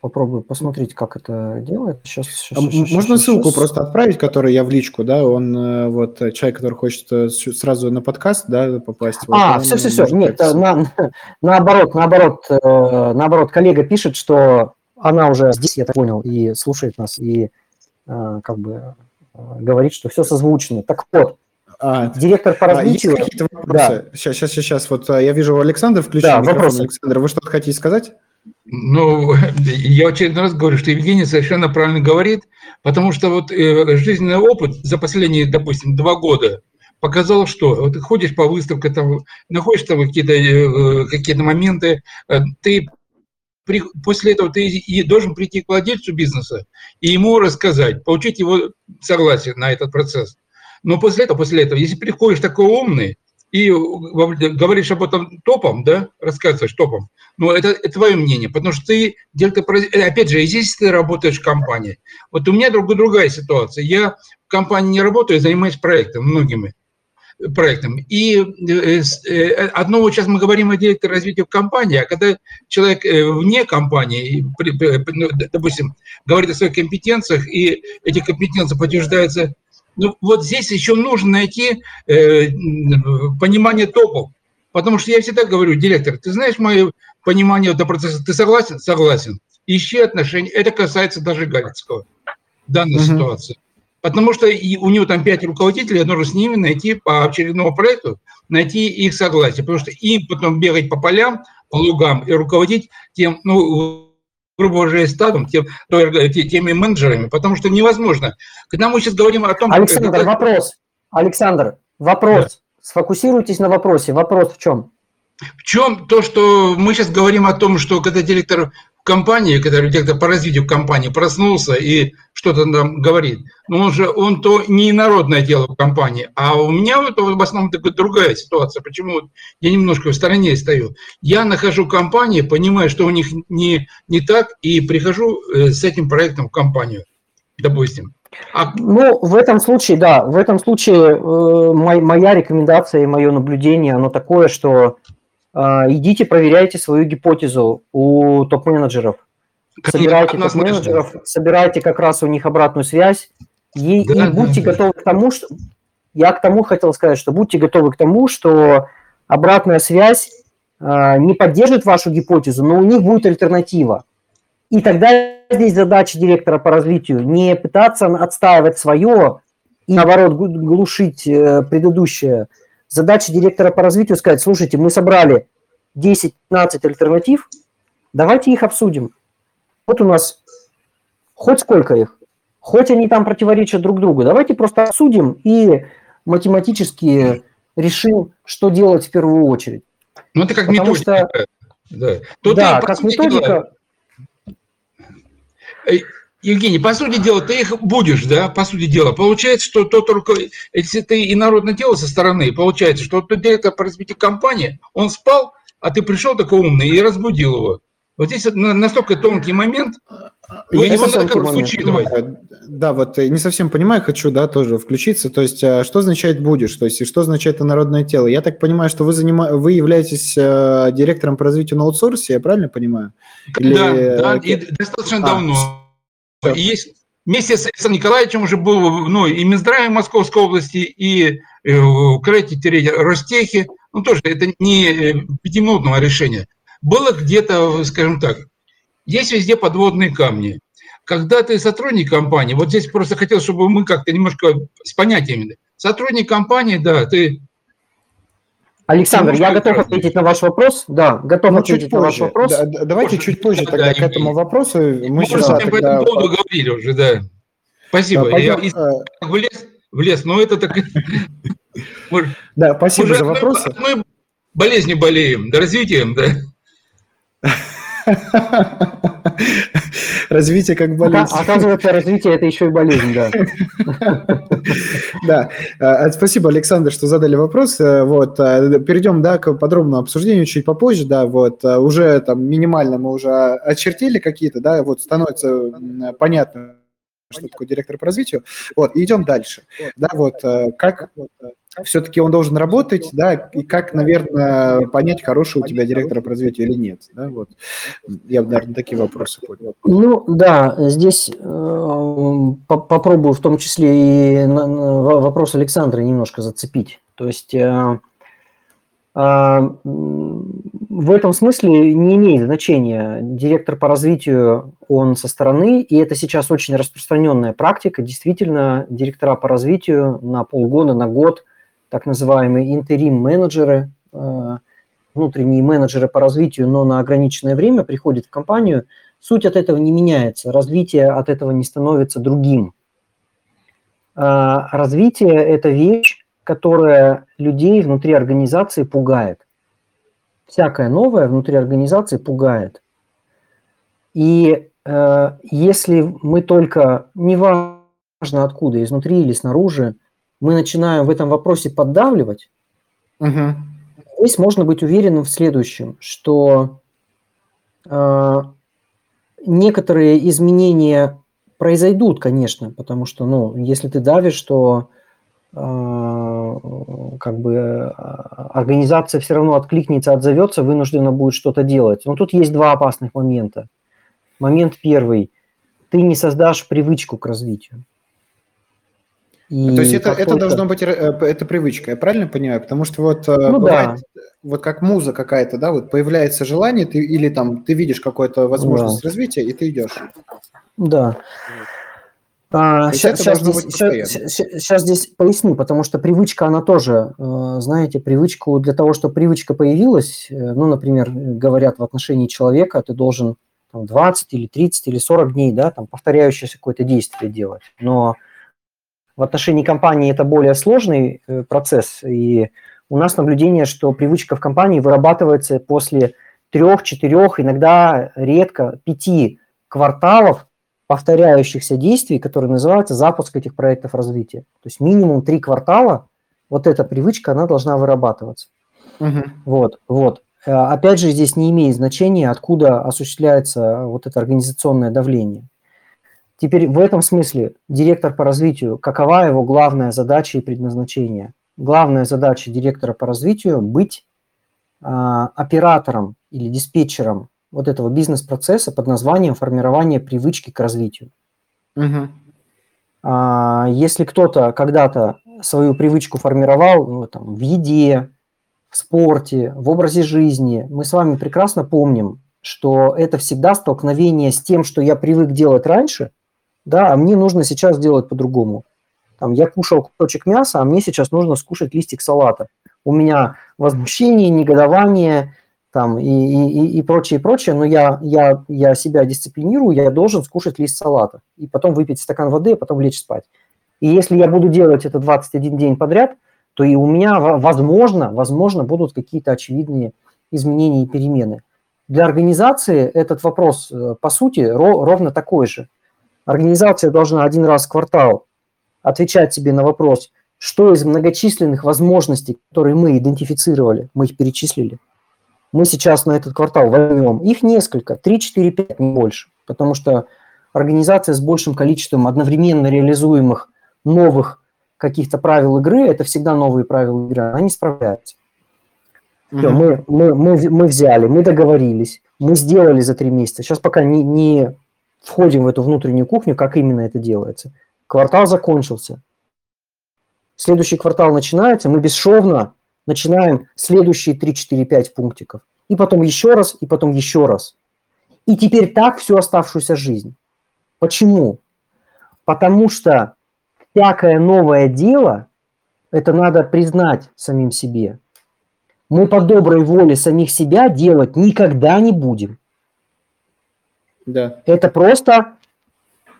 попробую посмотреть, как это делает. Сейчас, сейчас, а сейчас можно сейчас, ссылку сейчас. просто отправить, которую я в личку, да, он э, вот э, человек, который хочет э, сразу на подкаст, да, попасть. А, все, все, все, нет, на, наоборот, наоборот, наоборот, коллега пишет, что она уже здесь, я так понял, и слушает нас, и как бы говорит, что все созвучно. Так вот, а, директор по развитию... А, есть какие-то вопросы? Да. Сейчас, сейчас, сейчас, вот я вижу Александр включил да, микрофон. Вопросы. Александр, вы что-то хотите сказать? Ну, я очередной раз говорю, что Евгений совершенно правильно говорит, потому что вот э, жизненный опыт за последние, допустим, два года показал, что вот ты ходишь по выставкам, там, находишь там какие-то э, какие моменты, э, ты при, после этого ты и должен прийти к владельцу бизнеса и ему рассказать, получить его согласие на этот процесс. Но после этого, после этого, если приходишь такой умный, и говоришь об этом топом, да, рассказываешь топом, но это, это твое мнение, потому что ты где-то, опять же, здесь ты работаешь в компании. Вот у меня друг, другая ситуация. Я в компании не работаю, занимаюсь проектом многими. проектом. И одно, вот сейчас мы говорим о директоре развития в компании, а когда человек вне компании, ну, допустим, говорит о своих компетенциях, и эти компетенции подтверждаются ну, вот здесь еще нужно найти э, понимание топов. Потому что я всегда говорю, директор, ты знаешь мое понимание этого процесса, ты согласен? Согласен. Ищи отношения. Это касается даже Галицкого в данной uh-huh. ситуации. Потому что и у него там пять руководителей, нужно с ними найти по очередному проекту, найти их согласие. Потому что им потом бегать по полям, по лугам и руководить тем, ну, грубо говоря, стадом, тем, теми менеджерами, потому что невозможно. Когда мы сейчас говорим о том... Александр, когда... вопрос. Александр, вопрос. Да. Сфокусируйтесь на вопросе. Вопрос в чем? В чем то, что мы сейчас говорим о том, что когда директор компании, который где-то по развитию компании проснулся и что-то там говорит, но он же, он то не народное дело в компании, а у меня вот в основном такая другая ситуация. Почему я немножко в стороне стою? Я нахожу компании, понимаю, что у них не, не так, и прихожу э, с этим проектом в компанию, допустим. А... Ну, в этом случае, да, в этом случае э, моя рекомендация и мое наблюдение, оно такое, что идите проверяйте свою гипотезу у топ-менеджеров. Собирайте топ-менеджеров, собирайте как раз у них обратную связь и, да, и будьте да, готовы да. к тому, что... Я к тому хотел сказать, что будьте готовы к тому, что обратная связь э, не поддержит вашу гипотезу, но у них будет альтернатива. И тогда здесь задача директора по развитию не пытаться отстаивать свое и, наоборот, глушить э, предыдущее, Задача директора по развитию сказать, слушайте, мы собрали 10-15 альтернатив, давайте их обсудим. Вот у нас хоть сколько их, хоть они там противоречат друг другу, давайте просто обсудим и математически решим, что делать в первую очередь. Ну, это как Потому методика. Что, да, Тут да как методика. Евгений, по сути дела, ты их будешь, да, по сути дела. Получается, что тот только, если ты инородное дело со стороны, получается, что тот директор по развитию компании, он спал, а ты пришел такой умный и разбудил его. Вот здесь настолько тонкий момент, я не совсем понимаю. Да, вот не совсем понимаю, хочу, да, тоже включиться. То есть, а, что означает будешь? То есть, что означает инородное тело? Я так понимаю, что вы, занима... вы являетесь э, директором по развитию на аутсорсе, я правильно понимаю? Или... Да, да, и достаточно а, давно. И есть вместе с Александром Николаевичем уже был ну, и Минздраве Московской области, и э, Крейте Ростехи. Ну, тоже это не э, пятиминутного решения. Было где-то, скажем так, есть везде подводные камни. Когда ты сотрудник компании, вот здесь просто хотел, чтобы мы как-то немножко с понятиями. Сотрудник компании, да, ты Александр, я готов ответить на ваш вопрос. Да, готов ну, ответить на ваш вопрос. Да, давайте чуть позже да, тогда да, к этому вопросу. Мы Может, сейчас, да, тогда... по этому говорили уже, да. Спасибо. Да, я из... влез, влез, но это так... Да, спасибо за вопросы. Мы болезнью болеем, да, развитием, да. Развитие как болезнь. Оказывается, развитие – это еще и болезнь, да. Да. А, спасибо, Александр, что задали вопрос. Э, вот. А, перейдем, да, к подробному обсуждению чуть попозже, да, вот. А, уже там минимально мы уже очертили какие-то, да, вот становится понятно, что такое директор по развитию. Вот, и идем дальше. Да, вот, э, как все-таки он должен работать, да, и как, наверное, понять, хороший у тебя директора по развитию или нет, да, вот. Я, наверное, такие вопросы понял. Ну, да, здесь э, попробую в том числе и на, на вопрос Александра немножко зацепить. То есть э, э, в этом смысле не имеет значения. Директор по развитию, он со стороны, и это сейчас очень распространенная практика. Действительно, директора по развитию на полгода, на год – так называемые интерим-менеджеры, э, внутренние менеджеры по развитию, но на ограниченное время приходят в компанию. Суть от этого не меняется, развитие от этого не становится другим. Э, развитие – это вещь, которая людей внутри организации пугает. Всякое новое внутри организации пугает. И э, если мы только, неважно откуда, изнутри или снаружи, мы начинаем в этом вопросе поддавливать, угу. здесь можно быть уверенным в следующем, что э, некоторые изменения произойдут, конечно, потому что, ну, если ты давишь, то э, как бы э, организация все равно откликнется, отзовется, вынуждена будет что-то делать. Но тут есть два опасных момента. Момент первый. Ты не создашь привычку к развитию. И То есть это, это должно быть, э, это привычка, я правильно понимаю? Потому что вот э, ну, бывает, да. вот как муза какая-то, да, вот появляется желание, ты, или там ты видишь какую-то возможность да. развития, и ты идешь. Да. А, сейчас, сейчас, здесь, сейчас, сейчас здесь поясню, потому что привычка, она тоже, э, знаете, привычку для того, чтобы привычка появилась, ну, например, говорят в отношении человека, ты должен там, 20 или 30 или 40 дней, да, там, повторяющееся какое-то действие делать. Но в отношении компании это более сложный э, процесс, и у нас наблюдение, что привычка в компании вырабатывается после трех, четырех, иногда редко пяти кварталов повторяющихся действий, которые называются запуск этих проектов развития. То есть минимум три квартала вот эта привычка, она должна вырабатываться. Угу. Вот, вот. Э, опять же, здесь не имеет значения, откуда осуществляется вот это организационное давление. Теперь в этом смысле директор по развитию, какова его главная задача и предназначение? Главная задача директора по развитию – быть а, оператором или диспетчером вот этого бизнес-процесса под названием формирование привычки к развитию. Угу. А, если кто-то когда-то свою привычку формировал ну, там, в еде, в спорте, в образе жизни, мы с вами прекрасно помним, что это всегда столкновение с тем, что я привык делать раньше, да, а мне нужно сейчас делать по-другому. Там, я кушал кусочек мяса, а мне сейчас нужно скушать листик салата. У меня возмущение, негодование там, и, и, и прочее, прочее, но я, я, я себя дисциплинирую, я должен скушать лист салата, и потом выпить стакан воды, а потом лечь спать. И если я буду делать это 21 день подряд, то и у меня, возможно, возможно, будут какие-то очевидные изменения и перемены. Для организации этот вопрос, э, по сути, ровно такой же. Организация должна один раз в квартал отвечать себе на вопрос, что из многочисленных возможностей, которые мы идентифицировали, мы их перечислили, мы сейчас на этот квартал возьмем. Их несколько, 3, 4, 5, не больше. Потому что организация с большим количеством одновременно реализуемых новых каких-то правил игры, это всегда новые правила игры, она не справляется. Mm-hmm. Все, мы, мы, мы, мы взяли, мы договорились, мы сделали за три месяца. Сейчас пока не, не входим в эту внутреннюю кухню, как именно это делается. Квартал закончился. Следующий квартал начинается, мы бесшовно начинаем следующие 3, 4, 5 пунктиков. И потом еще раз, и потом еще раз. И теперь так всю оставшуюся жизнь. Почему? Потому что всякое новое дело, это надо признать самим себе. Мы по доброй воле самих себя делать никогда не будем. Да. Это просто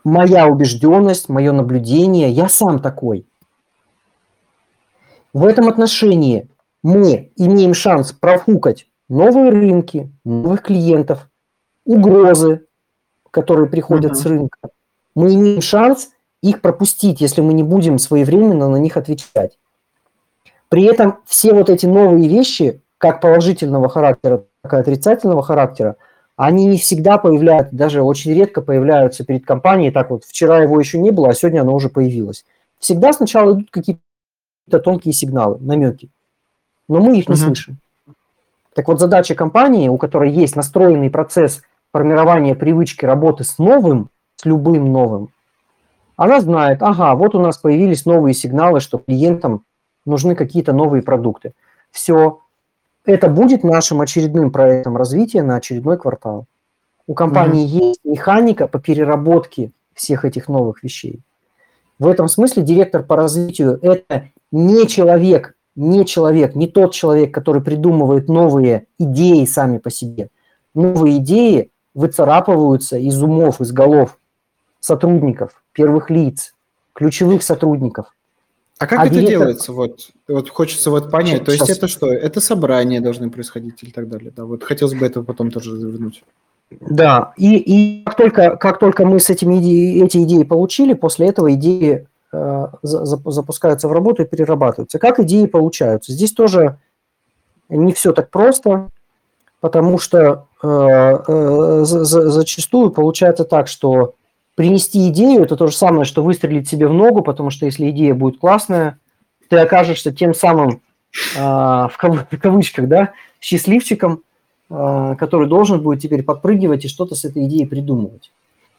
моя убежденность, мое наблюдение. Я сам такой. В этом отношении мы имеем шанс профукать новые рынки, новых клиентов, угрозы, которые приходят uh-huh. с рынка. Мы имеем шанс их пропустить, если мы не будем своевременно на них отвечать. При этом все вот эти новые вещи, как положительного характера, так и отрицательного характера, они не всегда появляются, даже очень редко появляются перед компанией. Так вот, вчера его еще не было, а сегодня оно уже появилось. Всегда сначала идут какие-то тонкие сигналы, намеки, но мы их не uh-huh. слышим. Так вот, задача компании, у которой есть настроенный процесс формирования привычки работы с новым, с любым новым, она знает, ага, вот у нас появились новые сигналы, что клиентам нужны какие-то новые продукты. Все, это будет нашим очередным проектом развития на очередной квартал. У компании mm-hmm. есть механика по переработке всех этих новых вещей. В этом смысле директор по развитию – это не человек, не человек, не тот человек, который придумывает новые идеи сами по себе. Новые идеи выцарапываются из умов, из голов сотрудников, первых лиц, ключевых сотрудников. А как а это директор... делается? Вот, вот хочется вот понять. То есть это что? Это собрания должны происходить или так далее? Да, вот хотелось бы это потом тоже завернуть. Да, и, и как, только, как только мы с этими идеи, эти идеи получили, после этого идеи э, запускаются в работу и перерабатываются. Как идеи получаются? Здесь тоже не все так просто, потому что э, э, за, зачастую получается так, что принести идею – это то же самое, что выстрелить себе в ногу, потому что если идея будет классная, ты окажешься тем самым, а, в, кав, в кавычках, да, счастливчиком, а, который должен будет теперь подпрыгивать и что-то с этой идеей придумывать.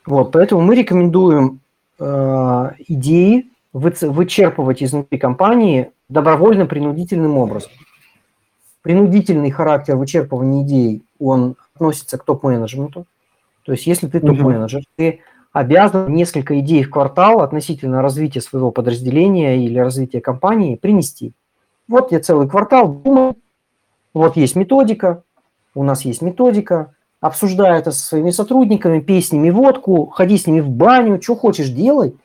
Вот, поэтому мы рекомендуем а, идеи вычерпывать изнутри компании добровольно-принудительным образом. Принудительный характер вычерпывания идей, он относится к топ-менеджменту. То есть если ты топ-менеджер, ты обязан несколько идей в квартал относительно развития своего подразделения или развития компании принести. Вот я целый квартал думаю, вот есть методика, у нас есть методика, обсуждай это со своими сотрудниками, пей с ними водку, ходи с ними в баню, что хочешь делай.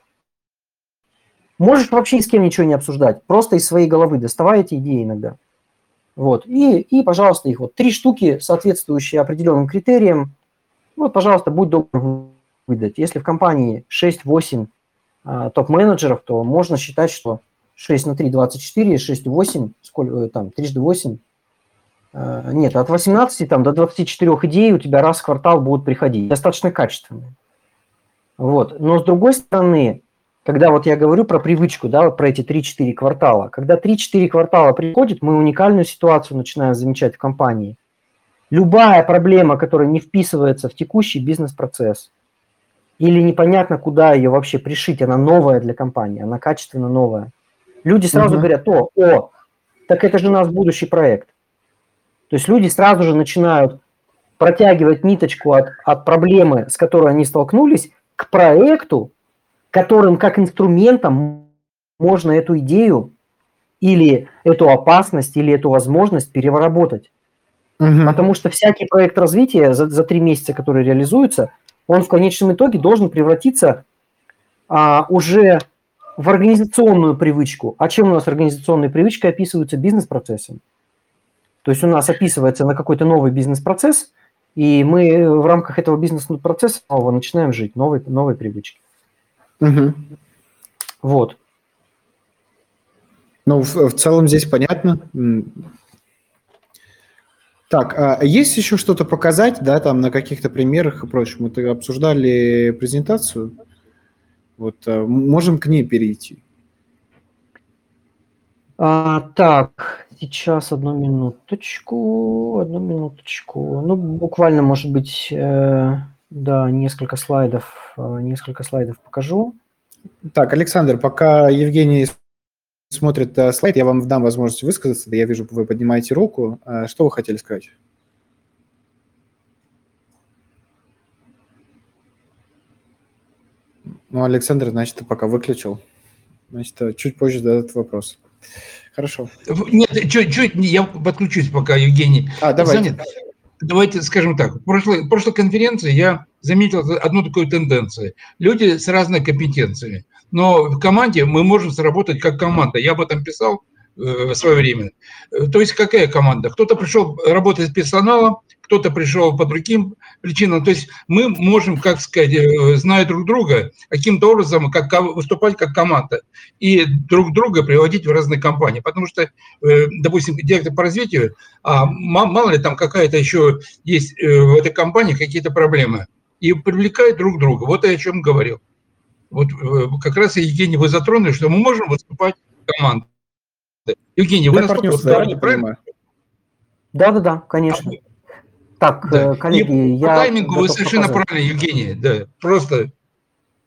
Можешь вообще с кем ничего не обсуждать, просто из своей головы доставай эти идеи иногда. Вот. И, и, пожалуйста, их вот три штуки, соответствующие определенным критериям. Вот, пожалуйста, будь добр выдать. Если в компании 6-8 а, топ-менеджеров, то можно считать, что 6 на 3 – 24, 6 – 8, сколько, там, трижды 8. А, нет, от 18 там, до 24 идей у тебя раз в квартал будут приходить. Достаточно качественные. Вот. Но с другой стороны, когда вот я говорю про привычку, да, вот про эти 3-4 квартала, когда 3-4 квартала приходит, мы уникальную ситуацию начинаем замечать в компании. Любая проблема, которая не вписывается в текущий бизнес-процесс, или непонятно, куда ее вообще пришить, она новая для компании, она качественно новая. Люди сразу угу. говорят, о, о, так это же у нас будущий проект. То есть люди сразу же начинают протягивать ниточку от, от проблемы, с которой они столкнулись, к проекту, которым как инструментом можно эту идею или эту опасность, или эту возможность переработать. Угу. Потому что всякий проект развития за, за три месяца, который реализуется, он в конечном итоге должен превратиться а, уже в организационную привычку. А чем у нас организационные привычки описываются бизнес-процессом? То есть у нас описывается на какой-то новый бизнес-процесс, и мы в рамках этого бизнес-процесса нового начинаем жить, новой, новой привычки. Угу. Вот. Ну, в, в целом здесь понятно. Так, а есть еще что-то показать, да, там на каких-то примерах и прочем? Мы обсуждали презентацию, вот а, можем к ней перейти. А, так, сейчас одну минуточку, одну минуточку. Ну, буквально, может быть, э, да, несколько слайдов, э, несколько слайдов покажу. Так, Александр, пока Евгений смотрит э, слайд, я вам дам возможность высказаться. Я вижу, вы поднимаете руку. Э, что вы хотели сказать? Ну, Александр, значит, ты пока выключил. Значит, э, чуть позже зададут вопрос. Хорошо. Нет, чуть-чуть, я подключусь пока, Евгений. А, давайте. Занят. Давайте скажем так. В прошлой, в прошлой конференции я заметил одну такую тенденцию. Люди с разной компетенциями но в команде мы можем сработать как команда. Я об этом писал э, в свое время. Э, то есть какая команда? Кто-то пришел работать с персоналом, кто-то пришел по другим причинам. То есть мы можем, как сказать, э, зная друг друга, каким-то образом как, выступать как команда и друг друга приводить в разные компании. Потому что, допустим, директор по развитию, а мало ли там какая-то еще есть в этой компании какие-то проблемы. И привлекают друг друга. Вот я о чем говорил. Вот как раз, Евгений, вы затронули, что мы можем выступать командой. Евгений, вы нас выступаете, правильно? Да-да-да, конечно. Так, да. Э, коллеги, И я... По таймингу вы совершенно показать. правильно, Евгений, да. Просто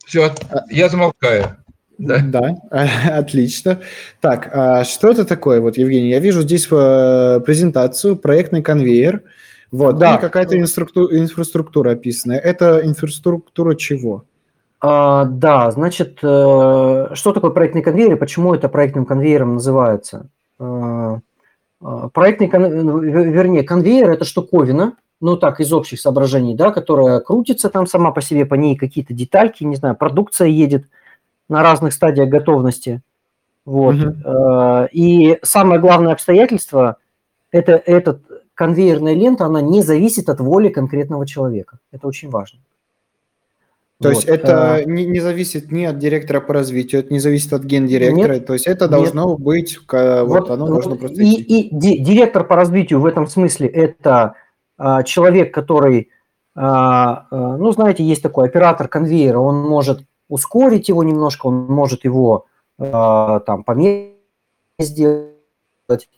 все, я замолкаю. Да. да, отлично. Так, а что это такое? Вот, Евгений, я вижу здесь э, презентацию, проектный конвейер. Вот, да. и какая-то инфраструктура описана. Это инфраструктура чего? А, да, значит, э, что такое проектный конвейер и почему это проектным конвейером называется? А, а, проектный, вернее, конвейер – это штуковина, ну так, из общих соображений, да, которая крутится там сама по себе, по ней какие-то детальки, не знаю, продукция едет на разных стадиях готовности. Вот. Угу. И самое главное обстоятельство – это эта конвейерная лента, она не зависит от воли конкретного человека. Это очень важно. То вот. есть это а... не, не зависит ни от директора по развитию, это не зависит от гендиректора, нет, то есть это должно нет. быть, вот, вот оно должно просто и, и директор по развитию в этом смысле это а, человек, который, а, а, ну знаете, есть такой оператор конвейера, он может ускорить его немножко, он может его а, там померить сделать.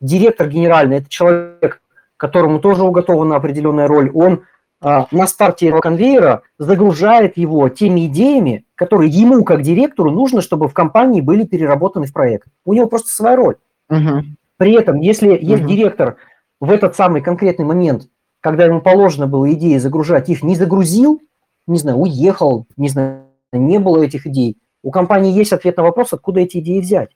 Директор генеральный – это человек, которому тоже уготована определенная роль. Он на старте этого конвейера загружает его теми идеями, которые ему, как директору, нужно, чтобы в компании были переработаны в проект. У него просто своя роль. Угу. При этом, если есть директор в этот самый конкретный момент, когда ему положено было идеи загружать, их не загрузил, не знаю, уехал, не знаю, не было этих идей, у компании есть ответ на вопрос, откуда эти идеи взять.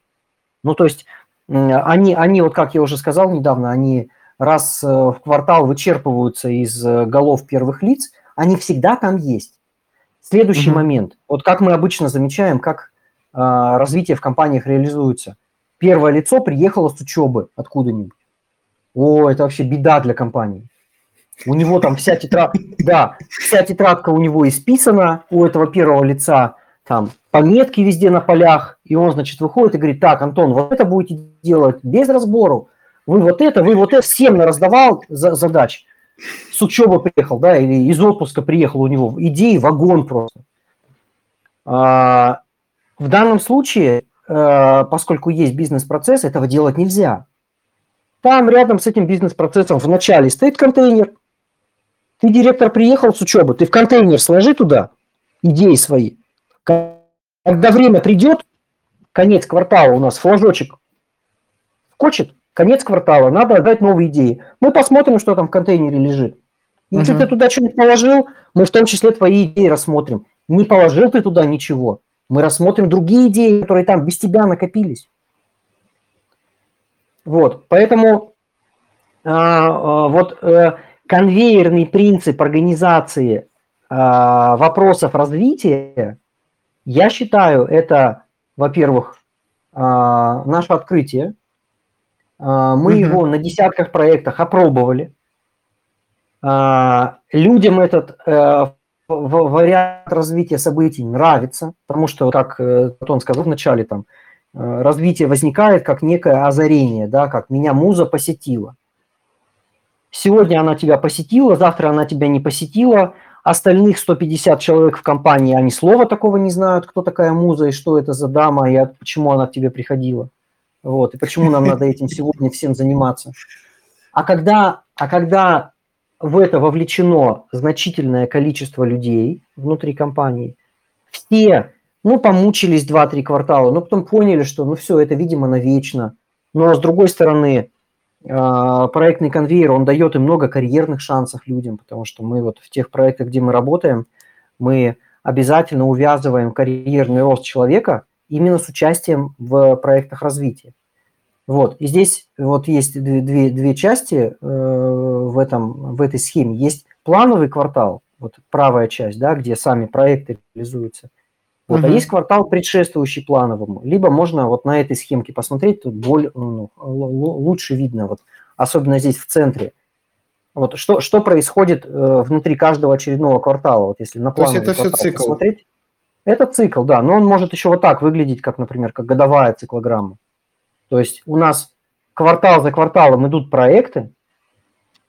Ну, то есть они, они, вот как я уже сказал недавно, они раз э, в квартал вычерпываются из э, голов первых лиц, они всегда там есть. Следующий угу. момент. Вот как мы обычно замечаем, как э, развитие в компаниях реализуется. Первое лицо приехало с учебы откуда-нибудь. О, это вообще беда для компании. У него там вся тетрадка, да, вся тетрадка у него исписана, у этого первого лица там пометки везде на полях, и он, значит, выходит и говорит, так, Антон, вот это будете делать без разбору, вы вот это, вы вот это, всем раздавал за, задач. С учебы приехал, да, или из отпуска приехал у него, идеи вагон просто. А, в данном случае, а, поскольку есть бизнес-процесс, этого делать нельзя. Там рядом с этим бизнес-процессом в начале стоит контейнер. Ты, директор, приехал с учебы, ты в контейнер сложи туда идеи свои. Когда время придет, конец квартала у нас флажочек скочит, конец квартала, надо отдать новые идеи. Мы посмотрим, что там в контейнере лежит. Если угу. ты туда что-нибудь положил, мы в том числе твои идеи рассмотрим. Не положил ты туда ничего, мы рассмотрим другие идеи, которые там без тебя накопились. Вот, поэтому а, а, вот а, конвейерный принцип организации а, вопросов развития, я считаю, это, во-первых, а, наше открытие, мы угу. его на десятках проектах опробовали. А, людям этот э, вариант развития событий нравится, потому что, как э, он сказал в начале, там, э, развитие возникает как некое озарение, да, как меня муза посетила. Сегодня она тебя посетила, завтра она тебя не посетила, остальных 150 человек в компании, они слова такого не знают, кто такая муза и что это за дама, и почему она к тебе приходила. Вот, и почему нам надо этим сегодня всем заниматься. А когда, а когда в это вовлечено значительное количество людей внутри компании, все, ну, помучились 2-3 квартала, но потом поняли, что, ну, все, это, видимо, навечно. Но, с другой стороны, а, проектный конвейер, он дает и много карьерных шансов людям, потому что мы вот в тех проектах, где мы работаем, мы обязательно увязываем карьерный рост человека – именно с участием в проектах развития. Вот, и здесь вот есть две, две, две части э, в, этом, в этой схеме. Есть плановый квартал, вот правая часть, да, где сами проекты реализуются. Вот, угу. А есть квартал, предшествующий плановому. Либо можно вот на этой схемке посмотреть, тут более, ну, лучше видно, вот, особенно здесь в центре. Вот что, что происходит э, внутри каждого очередного квартала, вот если на плановый То есть это все цикл. посмотреть. Это цикл, да, но он может еще вот так выглядеть, как, например, как годовая циклограмма. То есть у нас квартал за кварталом идут проекты,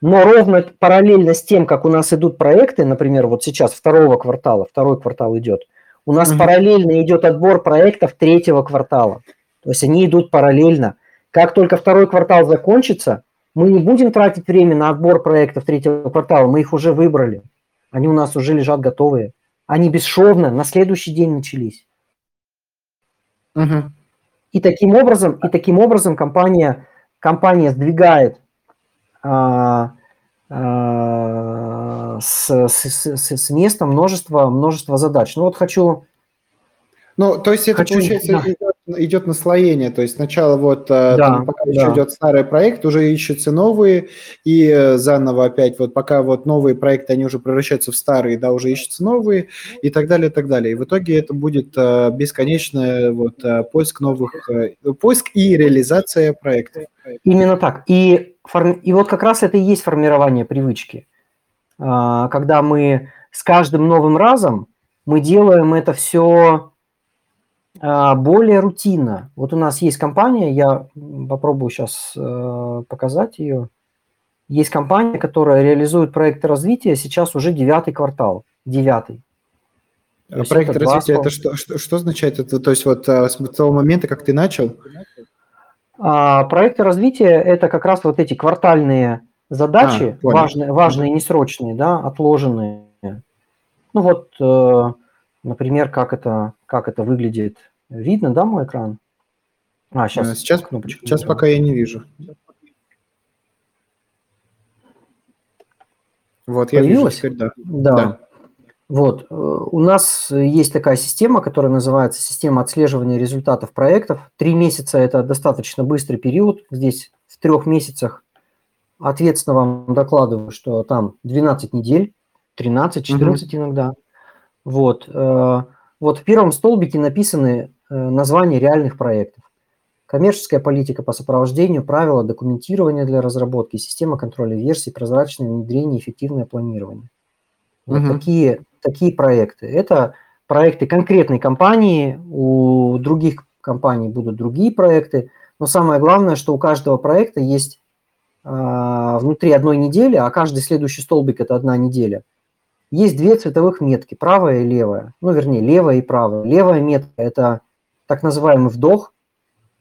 но ровно параллельно с тем, как у нас идут проекты, например, вот сейчас второго квартала, второй квартал идет, у нас угу. параллельно идет отбор проектов третьего квартала. То есть они идут параллельно. Как только второй квартал закончится, мы не будем тратить время на отбор проектов третьего квартала, мы их уже выбрали. Они у нас уже лежат готовые. Они бесшовно на следующий день начались. Угу. И таким образом, и таким образом компания, компания сдвигает а, а, с, с, с, с места множество, множество задач. Ну вот хочу ну, то есть это, Хочу... получается, да. Идет, наслоение. То есть сначала вот, э, да, там, пока да. еще идет старый проект, уже ищутся новые, и э, заново опять, вот пока вот новые проекты, они уже превращаются в старые, да, уже ищутся новые, и так далее, и так далее. И в итоге это будет э, бесконечный вот поиск новых, поиск и реализация проектов. Именно так. И, и вот как раз это и есть формирование привычки. А, когда мы с каждым новым разом мы делаем это все более рутинно. Вот у нас есть компания, я попробую сейчас э, показать ее. Есть компания, которая реализует проекты развития сейчас уже девятый квартал. Девятый. А проект развития, это что, что, что означает? Это, то есть вот а, с того момента, как ты начал? А проекты развития – это как раз вот эти квартальные задачи, А, важные, важные, несрочные, да, отложенные. Ну вот, э, например, как это, как это выглядит. Видно, да, мой экран? А, сейчас, сейчас, кнопочку. Сейчас пока я не вижу. Вот, я Появилась? вижу теперь, да. Да. да. Вот, э, у нас есть такая система, которая называется система отслеживания результатов проектов. Три месяца – это достаточно быстрый период. Здесь в трех месяцах ответственно вам докладываю, что там 12 недель, 13, 14 угу. иногда. Вот, э, вот в первом столбике написаны э, названия реальных проектов. Коммерческая политика по сопровождению, правила документирования для разработки, система контроля версий, прозрачное внедрение, эффективное планирование. Вот угу. такие, такие проекты. Это проекты конкретной компании, у других компаний будут другие проекты, но самое главное, что у каждого проекта есть э, внутри одной недели, а каждый следующий столбик – это одна неделя, есть две цветовых метки, правая и левая. Ну, вернее, левая и правая. Левая метка – это так называемый вдох,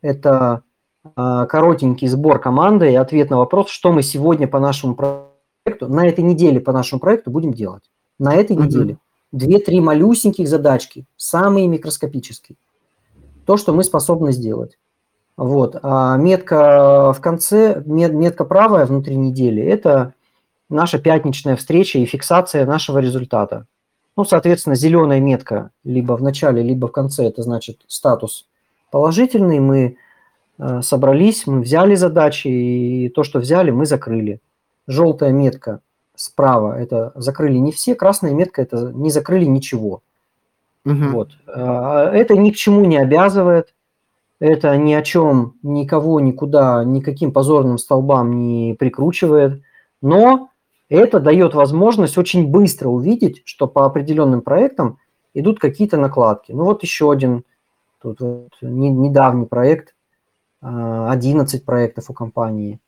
это э, коротенький сбор команды и ответ на вопрос, что мы сегодня по нашему проекту, на этой неделе по нашему проекту будем делать. На этой mm-hmm. неделе две-три малюсеньких задачки, самые микроскопические. То, что мы способны сделать. Вот. А метка в конце, мет, метка правая внутри недели – это наша пятничная встреча и фиксация нашего результата. Ну, соответственно, зеленая метка либо в начале, либо в конце – это значит статус положительный, мы э, собрались, мы взяли задачи, и то, что взяли, мы закрыли. Желтая метка справа – это закрыли не все, красная метка – это не закрыли ничего. Угу. Вот. Э, это ни к чему не обязывает, это ни о чем никого никуда, никаким позорным столбам не прикручивает, но это дает возможность очень быстро увидеть, что по определенным проектам идут какие-то накладки. Ну вот еще один – Тут вот недавний проект, 11 а, проектов у компании.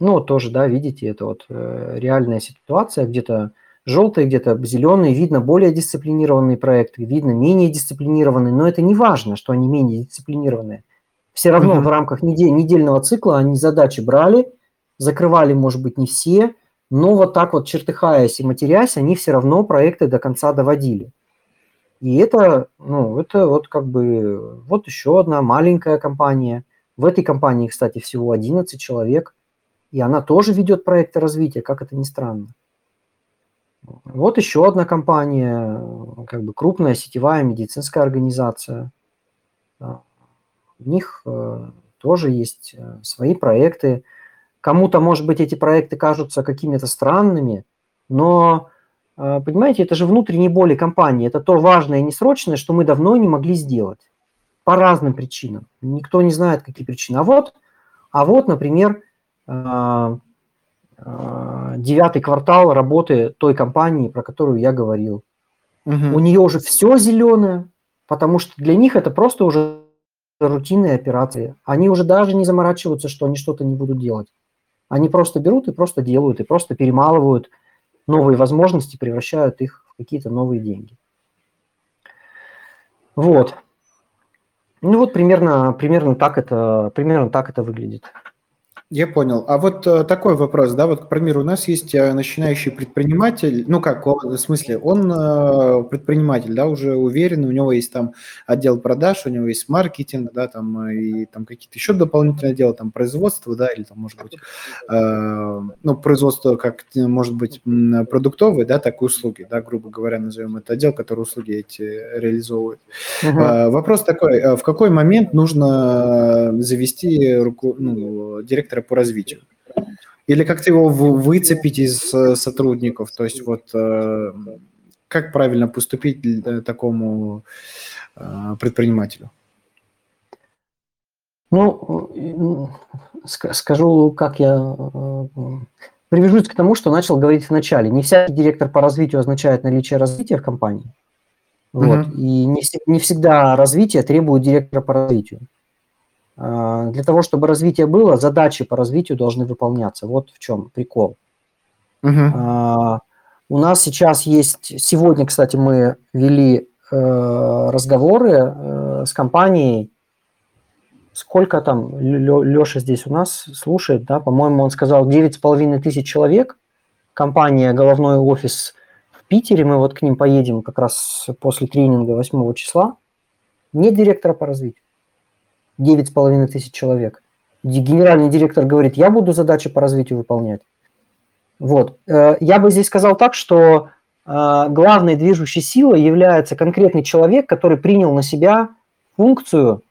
Ну, тоже, да, видите, это вот э, реальная ситуация, где-то желтые, где-то зеленые, видно более дисциплинированные проекты, видно менее дисциплинированные, но это не важно, что они менее дисциплинированные. Все равно uh-huh. в рамках недель, недельного цикла они задачи брали, закрывали, может быть, не все, но вот так вот чертыхаясь и матерясь, они все равно проекты до конца доводили. И это, ну, это вот как бы, вот еще одна маленькая компания. В этой компании, кстати, всего 11 человек, и она тоже ведет проекты развития, как это ни странно. Вот еще одна компания, как бы крупная сетевая медицинская организация. У них э, тоже есть э, свои проекты. Кому-то, может быть, эти проекты кажутся какими-то странными, но а, понимаете, это же внутренние боли компании, это то важное и несрочное, что мы давно не могли сделать по разным причинам. Никто не знает, какие причины. А вот, а вот например, а, а, девятый квартал работы той компании, про которую я говорил. Угу. У нее уже все зеленое, потому что для них это просто уже рутинные операции. Они уже даже не заморачиваются, что они что-то не будут делать. Они просто берут и просто делают, и просто перемалывают – новые возможности превращают их в какие-то новые деньги. Вот. Ну вот примерно, примерно, так это, примерно так это выглядит. Я понял. А вот э, такой вопрос, да, вот, к примеру, у нас есть э, начинающий предприниматель, ну как, он, в смысле, он э, предприниматель, да, уже уверен, у него есть там отдел продаж, у него есть маркетинг, да, там и там какие-то еще дополнительные отделы, там производство, да, или там, может быть, ну, производство как, может быть, продуктовые, да, так и услуги, да, грубо говоря, назовем это отдел, который услуги эти реализовывает. Uh-huh. Вопрос такой, в какой момент нужно завести руку, ну, директора директора по развитию? Или как-то его выцепить из э, сотрудников? То есть вот э, как правильно поступить такому э, предпринимателю? Ну, скажу, как я привяжусь к тому, что начал говорить в начале. Не всякий директор по развитию означает наличие развития в компании. Вот. Uh-huh. И не, не всегда развитие требует директора по развитию. А, для того, чтобы развитие было, задачи по развитию должны выполняться. Вот в чем прикол. Uh-huh. У нас сейчас есть, сегодня, кстати, мы вели э, разговоры э, с компанией, сколько там Леша здесь у нас слушает, да, по-моему, он сказал 9,5 тысяч человек, компания «Головной офис» в Питере, мы вот к ним поедем как раз после тренинга 8 числа, нет директора по развитию. 9,5 тысяч человек. Генеральный директор говорит, я буду задачи по развитию выполнять. Вот. Э, я бы здесь сказал так, что э, главной движущей силой является конкретный человек, который принял на себя функцию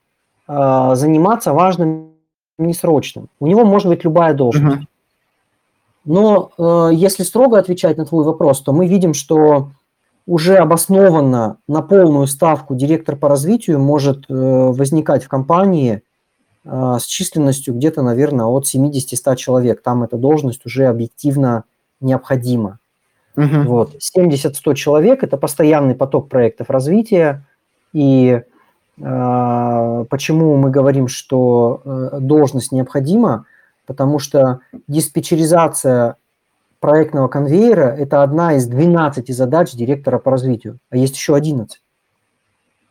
э, заниматься важным несрочным. У него может быть любая должность. Но если строго отвечать на твой вопрос, то мы видим, что уже обоснованно на полную ставку директор по развитию может возникать в компании с численностью где-то, наверное, от 70-100 человек. Там эта должность уже объективно необходима. Угу. Вот. 70-100 человек – это постоянный поток проектов развития. И э, почему мы говорим, что э, должность необходима? Потому что диспетчеризация проектного конвейера – это одна из 12 задач директора по развитию, а есть еще 11.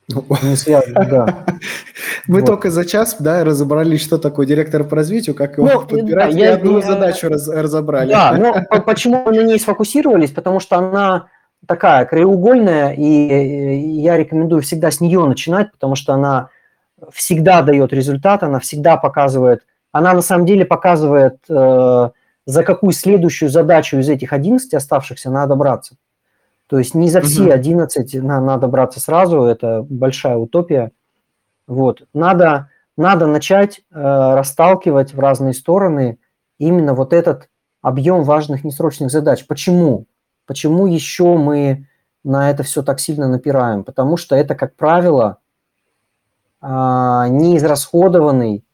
Ну, не связано, да. Мы вот. только за час, да, разобрались, что такое директор по развитию, как его ну, подбирать, да, и я, одну я, задачу раз, разобрали. Да, но почему мы на ней сфокусировались? Потому что она такая краеугольная, и я рекомендую всегда с нее начинать, потому что она всегда дает результат, она всегда показывает, она на самом деле показывает, э, за какую следующую задачу из этих 11 оставшихся надо браться. То есть не за все 11 надо браться сразу, это большая утопия. Вот. Надо, надо начать э, расталкивать в разные стороны именно вот этот объем важных несрочных задач. Почему? Почему еще мы на это все так сильно напираем? Потому что это, как правило, э, неизрасходованный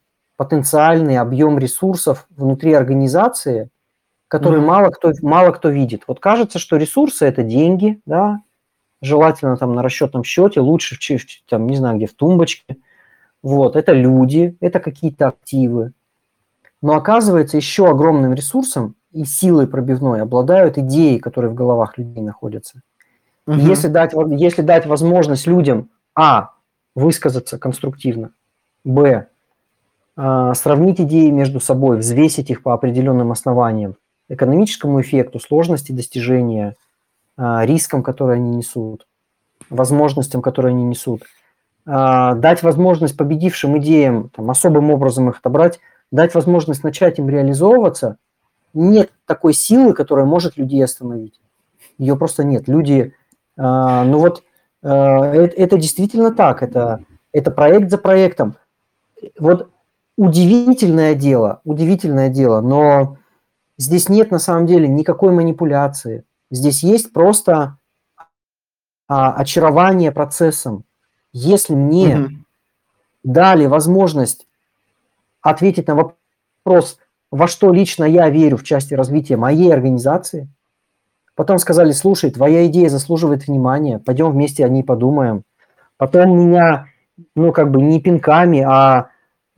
потенциальный объем ресурсов внутри организации, который mm-hmm. мало, кто, мало кто видит. Вот кажется, что ресурсы – это деньги, да, желательно там на расчетном счете, лучше, в, там, не знаю, где в тумбочке. Вот, это люди, это какие-то активы. Но оказывается, еще огромным ресурсом и силой пробивной обладают идеи, которые в головах людей находятся. Угу. Если, дать, если дать возможность людям, а, высказаться конструктивно, б, сравнить идеи между собой, взвесить их по определенным основаниям, экономическому эффекту, сложности достижения – а, рискам, которые они несут, возможностям, которые они несут, а, дать возможность победившим идеям, там, особым образом их отобрать, дать возможность начать им реализовываться, нет такой силы, которая может людей остановить. Ее просто нет. Люди, а, ну вот, это действительно так, это, это проект за проектом. Вот удивительное дело, удивительное дело, но здесь нет на самом деле никакой манипуляции, Здесь есть просто а, очарование процессом. Если мне угу. дали возможность ответить на вопрос, во что лично я верю в части развития моей организации, потом сказали, слушай, твоя идея заслуживает внимания, пойдем вместе о ней подумаем. Потом меня, ну, как бы не пинками, а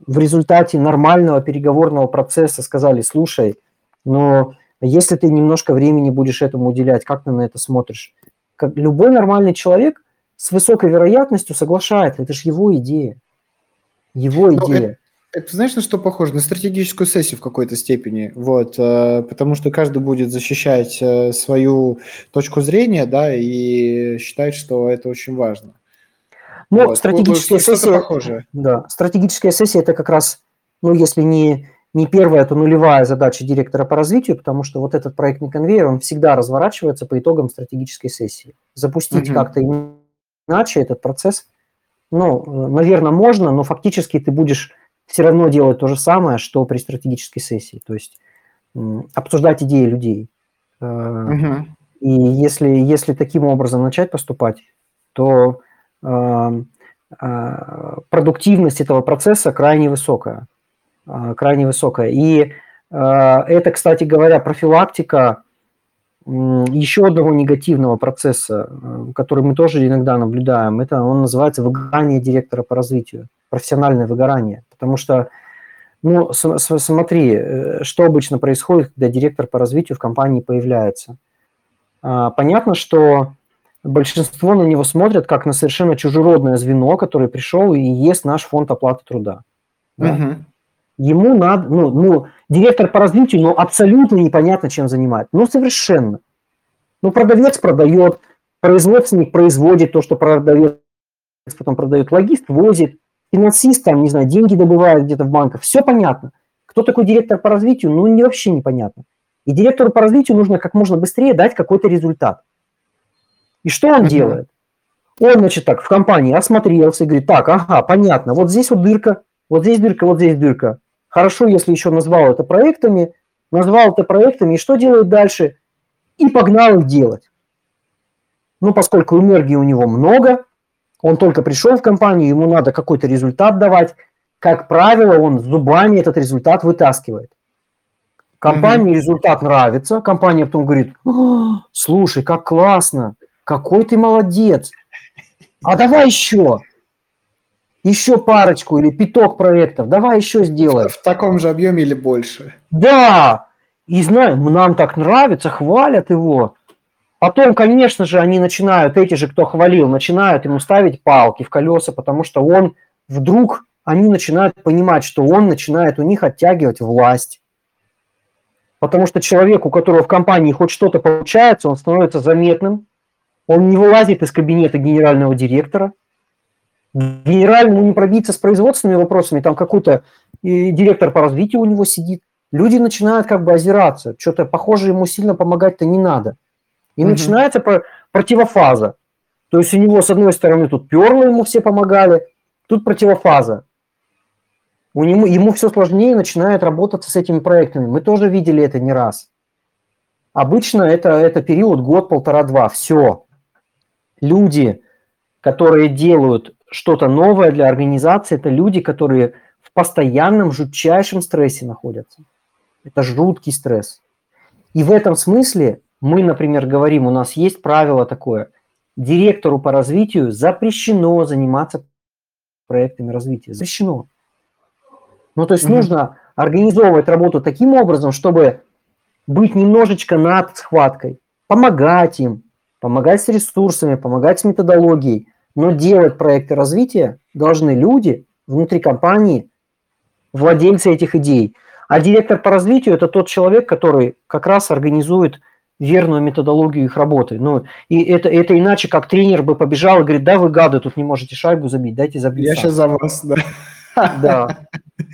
в результате нормального переговорного процесса сказали, слушай, ну, если ты немножко времени будешь этому уделять, как ты на это смотришь? Как любой нормальный человек с высокой вероятностью соглашается. Это же его идея. Его ну, идея. Это, это знаешь, на что похоже? На стратегическую сессию в какой-то степени. Вот, э, потому что каждый будет защищать э, свою точку зрения, да, и считать, что это очень важно. Ну, вот. стратегическая сессия. Похоже. Да, стратегическая сессия это как раз, ну, если не не первая, это нулевая задача директора по развитию, потому что вот этот проектный конвейер, он всегда разворачивается по итогам стратегической сессии. Запустить угу. как-то иначе этот процесс, ну, наверное, можно, но фактически ты будешь все равно делать то же самое, что при стратегической сессии, то есть обсуждать идеи людей. Угу. И если, если таким образом начать поступать, то э, э, продуктивность этого процесса крайне высокая. А, крайне высокая. И а, это, кстати говоря, профилактика еще одного негативного процесса, э, который мы тоже иногда наблюдаем. Это он называется выгорание директора по развитию, профессиональное выгорание. Потому что, ну, смотри, э, что обычно происходит, когда директор по развитию в компании появляется. А, понятно, что большинство на него смотрят как на совершенно чужеродное звено, которое пришел и есть наш фонд оплаты труда. Да? Угу. Ему надо, ну, ну, директор по развитию, ну, абсолютно непонятно, чем занимает. Ну, совершенно. Ну, продавец продает, производственник производит то, что продавец потом продает, логист возит, финансист там, не знаю, деньги добывает где-то в банках. Все понятно. Кто такой директор по развитию, ну, не, вообще непонятно. И директору по развитию нужно как можно быстрее дать какой-то результат. И что он делает? Он, значит, так, в компании осмотрелся и говорит, так, ага, понятно, вот здесь вот дырка, вот здесь дырка, вот здесь дырка. Хорошо, если еще назвал это проектами, назвал это проектами, и что делает дальше? И погнал их делать. Ну, поскольку энергии у него много, он только пришел в компанию, ему надо какой-то результат давать, как правило, он зубами этот результат вытаскивает. Компании mm-hmm. результат нравится, компания потом говорит, слушай, как классно, какой ты молодец, а давай еще, еще парочку или пяток проектов, давай еще сделаем. В таком же объеме или больше. Да, и знаем, нам так нравится, хвалят его. Потом, конечно же, они начинают, эти же, кто хвалил, начинают ему ставить палки в колеса, потому что он вдруг они начинают понимать, что он начинает у них оттягивать власть. Потому что человек, у которого в компании хоть что-то получается, он становится заметным, он не вылазит из кабинета генерального директора. Генеральному не пробиться с производственными вопросами, там какой-то директор по развитию у него сидит. Люди начинают как бы озираться, что-то похоже ему сильно помогать-то не надо. И угу. начинается противофаза. То есть у него с одной стороны тут перло ему все помогали, тут противофаза у него, ему все сложнее начинает работать с этими проектами. Мы тоже видели это не раз. Обычно это, это период год, полтора, два. Все. Люди, которые делают что-то новое для организации, это люди, которые в постоянном жутчайшем стрессе находятся. Это жуткий стресс. И в этом смысле мы, например, говорим, у нас есть правило такое. Директору по развитию запрещено заниматься проектами развития. Запрещено. Ну, то есть mm-hmm. нужно организовывать работу таким образом, чтобы быть немножечко над схваткой, помогать им, помогать с ресурсами, помогать с методологией, но делать проекты развития должны люди внутри компании, владельцы этих идей. А директор по развитию – это тот человек, который как раз организует верную методологию их работы. Ну, и это, это иначе, как тренер бы побежал и говорит, да, вы гады, тут не можете шайбу забить, дайте забить. Я сам. сейчас за вас, да. Да.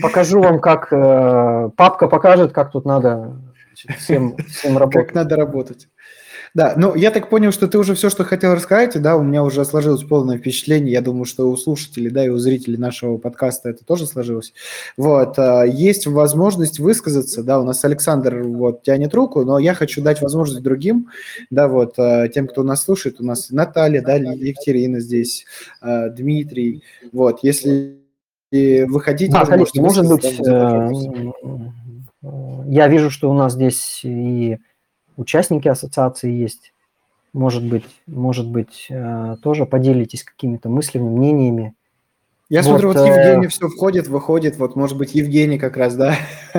Покажу вам, как э, папка покажет, как тут надо всем, всем работать. Как надо работать. Да, ну я так понял, что ты уже все, что хотел рассказать, да, у меня уже сложилось полное впечатление, я думаю, что у слушателей, да, и у зрителей нашего подкаста это тоже сложилось. Вот, э, есть возможность высказаться, да, у нас Александр вот тянет руку, но я хочу дать возможность другим, да, вот, э, тем, кто нас слушает, у нас Наталья, да, Екатерина здесь, э, Дмитрий, вот, если и выходить... Да, конечно, может быть, я вижу, что у нас здесь и участники ассоциации есть. Может быть, может быть, э, тоже поделитесь какими-то мыслями, мнениями. Я вот, смотрю, вот Евгений э... все входит, выходит. Вот, может быть, Евгений как раз, да,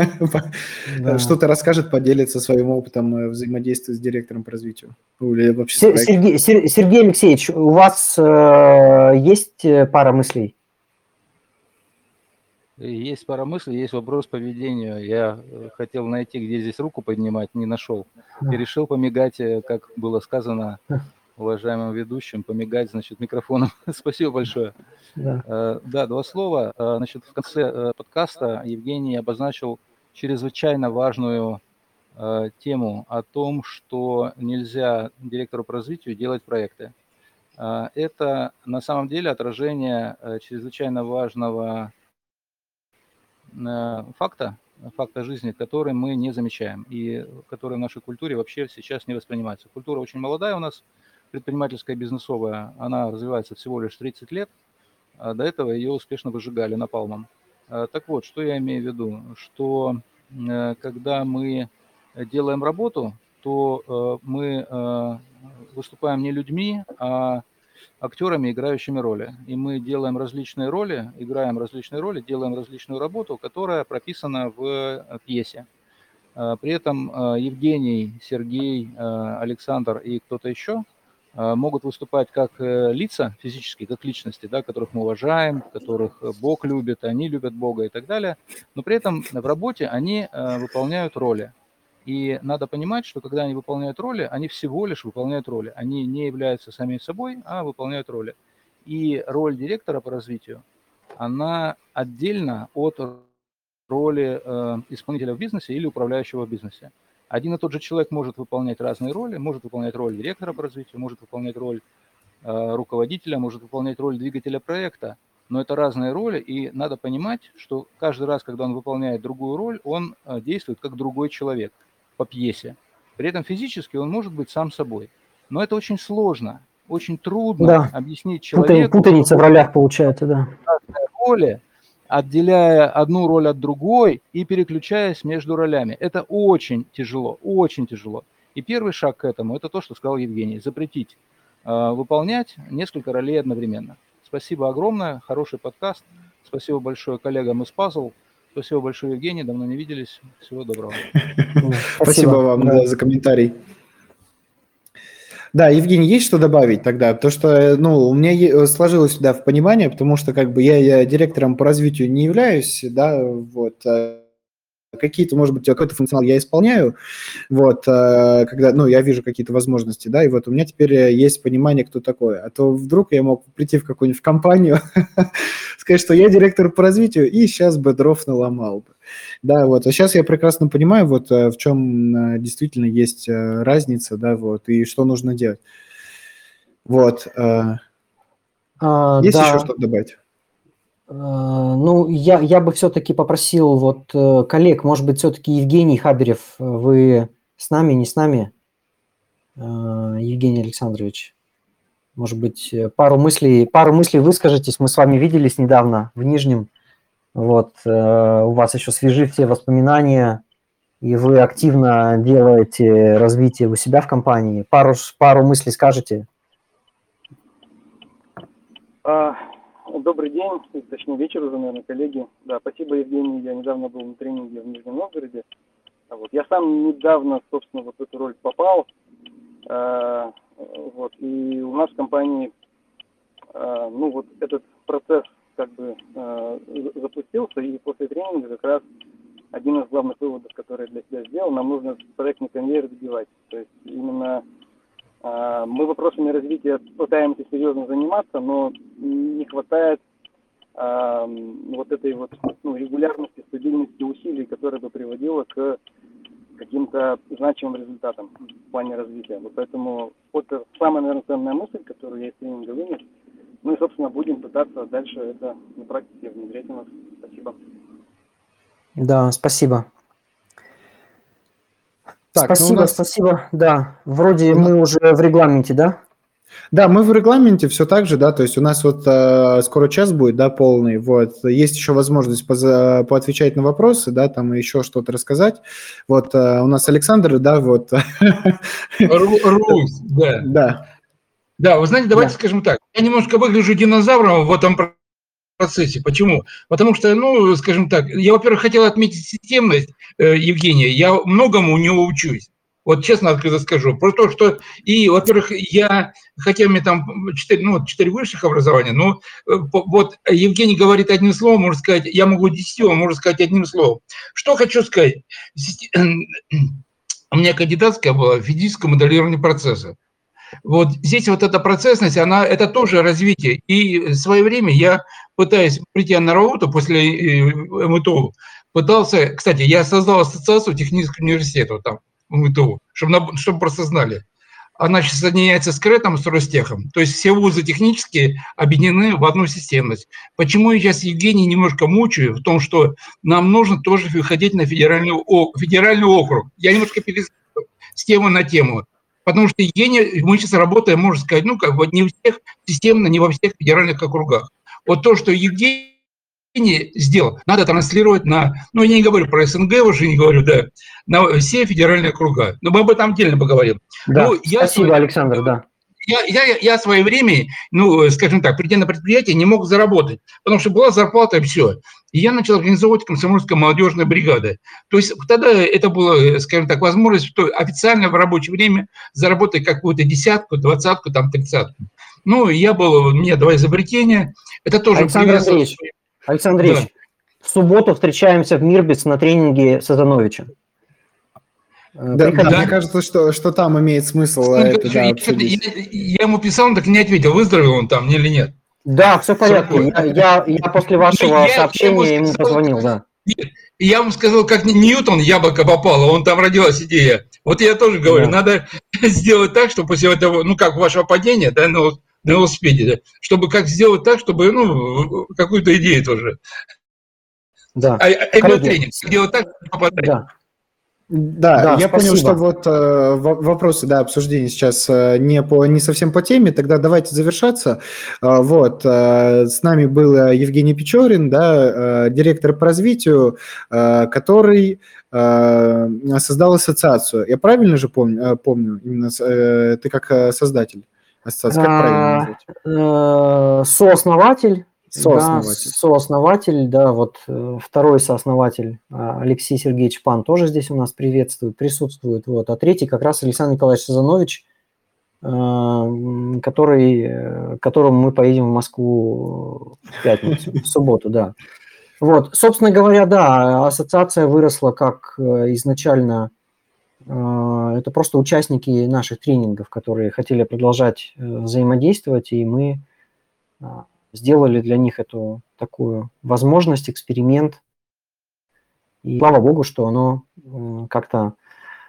да. что-то расскажет, поделится своим опытом взаимодействия с директором по развитию. Или вообще Сергей, Сергей Алексеевич, у вас э, есть пара мыслей? Есть пара мыслей, есть вопрос по ведению. Я э, хотел найти, где здесь руку поднимать, не нашел. И решил помигать, э, как было сказано уважаемым ведущим, помигать, значит, микрофоном. Спасибо большое. Да. Э, да, два слова. Значит, в конце подкаста Евгений обозначил чрезвычайно важную тему о том, что нельзя директору по развитию делать проекты. Это на самом деле отражение чрезвычайно важного факта, факта жизни, который мы не замечаем и который в нашей культуре вообще сейчас не воспринимается. Культура очень молодая у нас, предпринимательская, бизнесовая, она развивается всего лишь 30 лет, а до этого ее успешно выжигали напалмом. Э, так вот, что я имею в виду, что э, когда мы делаем работу, то мы выступаем не людьми, а актерами, играющими роли. И мы делаем различные роли, играем различные роли, делаем различную работу, которая прописана в э, пьесе. Э, при этом э, Евгений, Сергей, Александр и кто-то еще могут выступать как лица физические, как личности, да, которых мы уважаем, которых Бог любит, они любят Бога и так далее, но при этом в работе они выполняют роли. И надо понимать, что когда они выполняют роли, они всего лишь выполняют роли. Они не являются самими собой, а выполняют роли. И роль директора по развитию, она отдельно от роли э, исполнителя в бизнесе или управляющего в бизнесе. Один и тот же человек может выполнять разные роли, может выполнять роль директора по развитию, может выполнять роль э, руководителя, может выполнять роль двигателя проекта, но это разные роли, и надо понимать, что каждый раз, когда он выполняет другую роль, он э, действует как другой человек по пьесе. При этом физически он может быть сам собой. Но это очень сложно, очень трудно да. объяснить человеку. Путаница в ролях получается, да. Роли, отделяя одну роль от другой и переключаясь между ролями. Это очень тяжело, очень тяжело. И первый шаг к этому – это то, что сказал Евгений – запретить э, выполнять несколько ролей одновременно. Спасибо огромное, хороший подкаст. Спасибо большое коллегам из Puzzle. Спасибо большое, Евгений, давно не виделись. Всего доброго. Спасибо вам за комментарий. Да, Евгений, есть что добавить тогда? То, что, ну, у меня сложилось да, в понимание, потому что как бы я, я директором по развитию не являюсь, да, вот, а какие-то, может быть, какой-то функционал я исполняю, вот, а, когда, ну, я вижу какие-то возможности, да, и вот у меня теперь есть понимание, кто такой. А то вдруг я мог прийти в какую-нибудь компанию, сказать, что я директор по развитию, и сейчас бы дров наломал бы. Да, вот. А сейчас я прекрасно понимаю, вот э, в чем э, действительно есть э, разница, да, вот, и что нужно делать. Вот. А, есть да. еще что добавить? Ну, я, я бы все-таки попросил вот коллег, может быть, все-таки Евгений Хаберев, вы с нами, не с нами? Евгений Александрович, может быть, пару мыслей, пару мыслей выскажитесь. Мы с вами виделись недавно в Нижнем. Вот, э, у вас еще свежи все воспоминания, и вы активно делаете развитие у себя в компании. Пару, пару мыслей скажете? А, добрый день, точнее вечер уже, наверное, коллеги. Да, спасибо, Евгений. Я недавно был на тренинге в Нижнем Новгороде. А вот. Я сам недавно, собственно, вот в эту роль попал. А, вот. И у нас в компании, а, ну вот этот процесс как бы э, запустился, и после тренинга как раз один из главных выводов, который я для себя сделал, нам нужно проектный конвейер добивать. То есть именно э, мы вопросами развития пытаемся серьезно заниматься, но не хватает э, вот этой вот ну, регулярности, стабильности усилий, которая бы приводила к каким-то значимым результатам в плане развития. Вот поэтому вот самая, наверное, ценная мысль, которую я из тренинга вынес – ну и, собственно, будем пытаться дальше это на практике внедрять у нас. Спасибо. Да, спасибо. Так, ну спасибо, ну нас... спасибо. Да, вроде ну, мы уже в регламенте, да? Да, мы в регламенте все так же, да, то есть у нас вот э, скоро час будет, да, полный, вот, есть еще возможность поза, поотвечать на вопросы, да, там еще что-то рассказать, вот, э, у нас Александр, да, вот. Русь, да. Да. Да, вы знаете, давайте да. скажем так. Я немножко выгляжу динозавром в этом процессе. Почему? Потому что, ну, скажем так, я, во-первых, хотел отметить системность э, Евгения. Я многому у него учусь. Вот честно открыто скажу. Про то, что и, во-первых, я, хотя меня там 4, ну, 4 высших образования, но э, вот Евгений говорит одним словом, можно сказать, я могу 10, он может сказать одним словом. Что хочу сказать. У меня кандидатская была в физическое моделирование процесса. Вот здесь вот эта процессность, она, это тоже развитие. И в свое время я, пытаясь прийти на работу после э, МТУ, пытался, кстати, я создал ассоциацию технического университета там, в МТУ, чтобы, чтобы просто знали. Она сейчас соединяется с Кретом, с Ростехом. То есть все вузы технические объединены в одну системность. Почему я сейчас Евгений немножко мучаю в том, что нам нужно тоже выходить на федеральный, федеральный округ. Я немножко перескочу с темы на тему. Потому что Евгений, мы сейчас работаем, можно сказать, ну, как бы не у всех, системно, не во всех федеральных округах. Вот то, что Евгений сделал, надо транслировать на, ну, я не говорю про СНГ уже, не говорю, да, на все федеральные округа. Но мы об этом отдельно поговорим. Да, ну, я спасибо, свое, Александр, да. Я, я, я в свое время, ну, скажем так, придя на предприятие, не мог заработать, потому что была зарплата и все. И я начал организовывать комсомольская молодежная бригада. То есть тогда это было, скажем так, возможность что официально в рабочее время заработать какую-то десятку, двадцатку, там, тридцатку. Ну, я был, у меня два изобретения. Это тоже Александр Андреевич, Александр Андреевич, да. в субботу встречаемся в Мирбиц на тренинге Сазановича. Э, да, да, мне кажется, что, что там имеет смысл ну, это, да, я, я ему писал, он так и не ответил, выздоровел он там или нет. Да, все порядке. Я, я, я после вашего я, сообщения я ему, ему позвонил, да. Я вам сказал, как Ньютон яблоко попало, он там родилась идея. Вот я тоже говорю, да. надо сделать так, чтобы после этого, ну как вашего падения, да, на, на велосипеде, да, чтобы как сделать так, чтобы, ну, какую-то идею тоже. Да. А, а тренинг, сделать так, чтобы попадать. Да. Да, да я спасибо. понял, что вот э, вопросы, да, обсуждения сейчас э, не, по, не совсем по теме, тогда давайте завершаться. Э, вот, э, с нами был Евгений Печорин, да, э, директор по развитию, э, который э, создал ассоциацию. Я правильно же помню, э, помню именно э, ты как э, создатель ассоциации, как правильно назвать? Э, сооснователь Сооснователь. Да, сооснователь, да, вот э, второй сооснователь а, Алексей Сергеевич Пан тоже здесь у нас приветствует, присутствует. Вот. А третий как раз Александр Николаевич Сазанович, э, который, э, которому мы поедем в Москву в пятницу, в субботу, да. Вот, собственно говоря, да, ассоциация выросла как изначально, это просто участники наших тренингов, которые хотели продолжать взаимодействовать, и мы сделали для них эту такую возможность, эксперимент. И слава богу, что оно как-то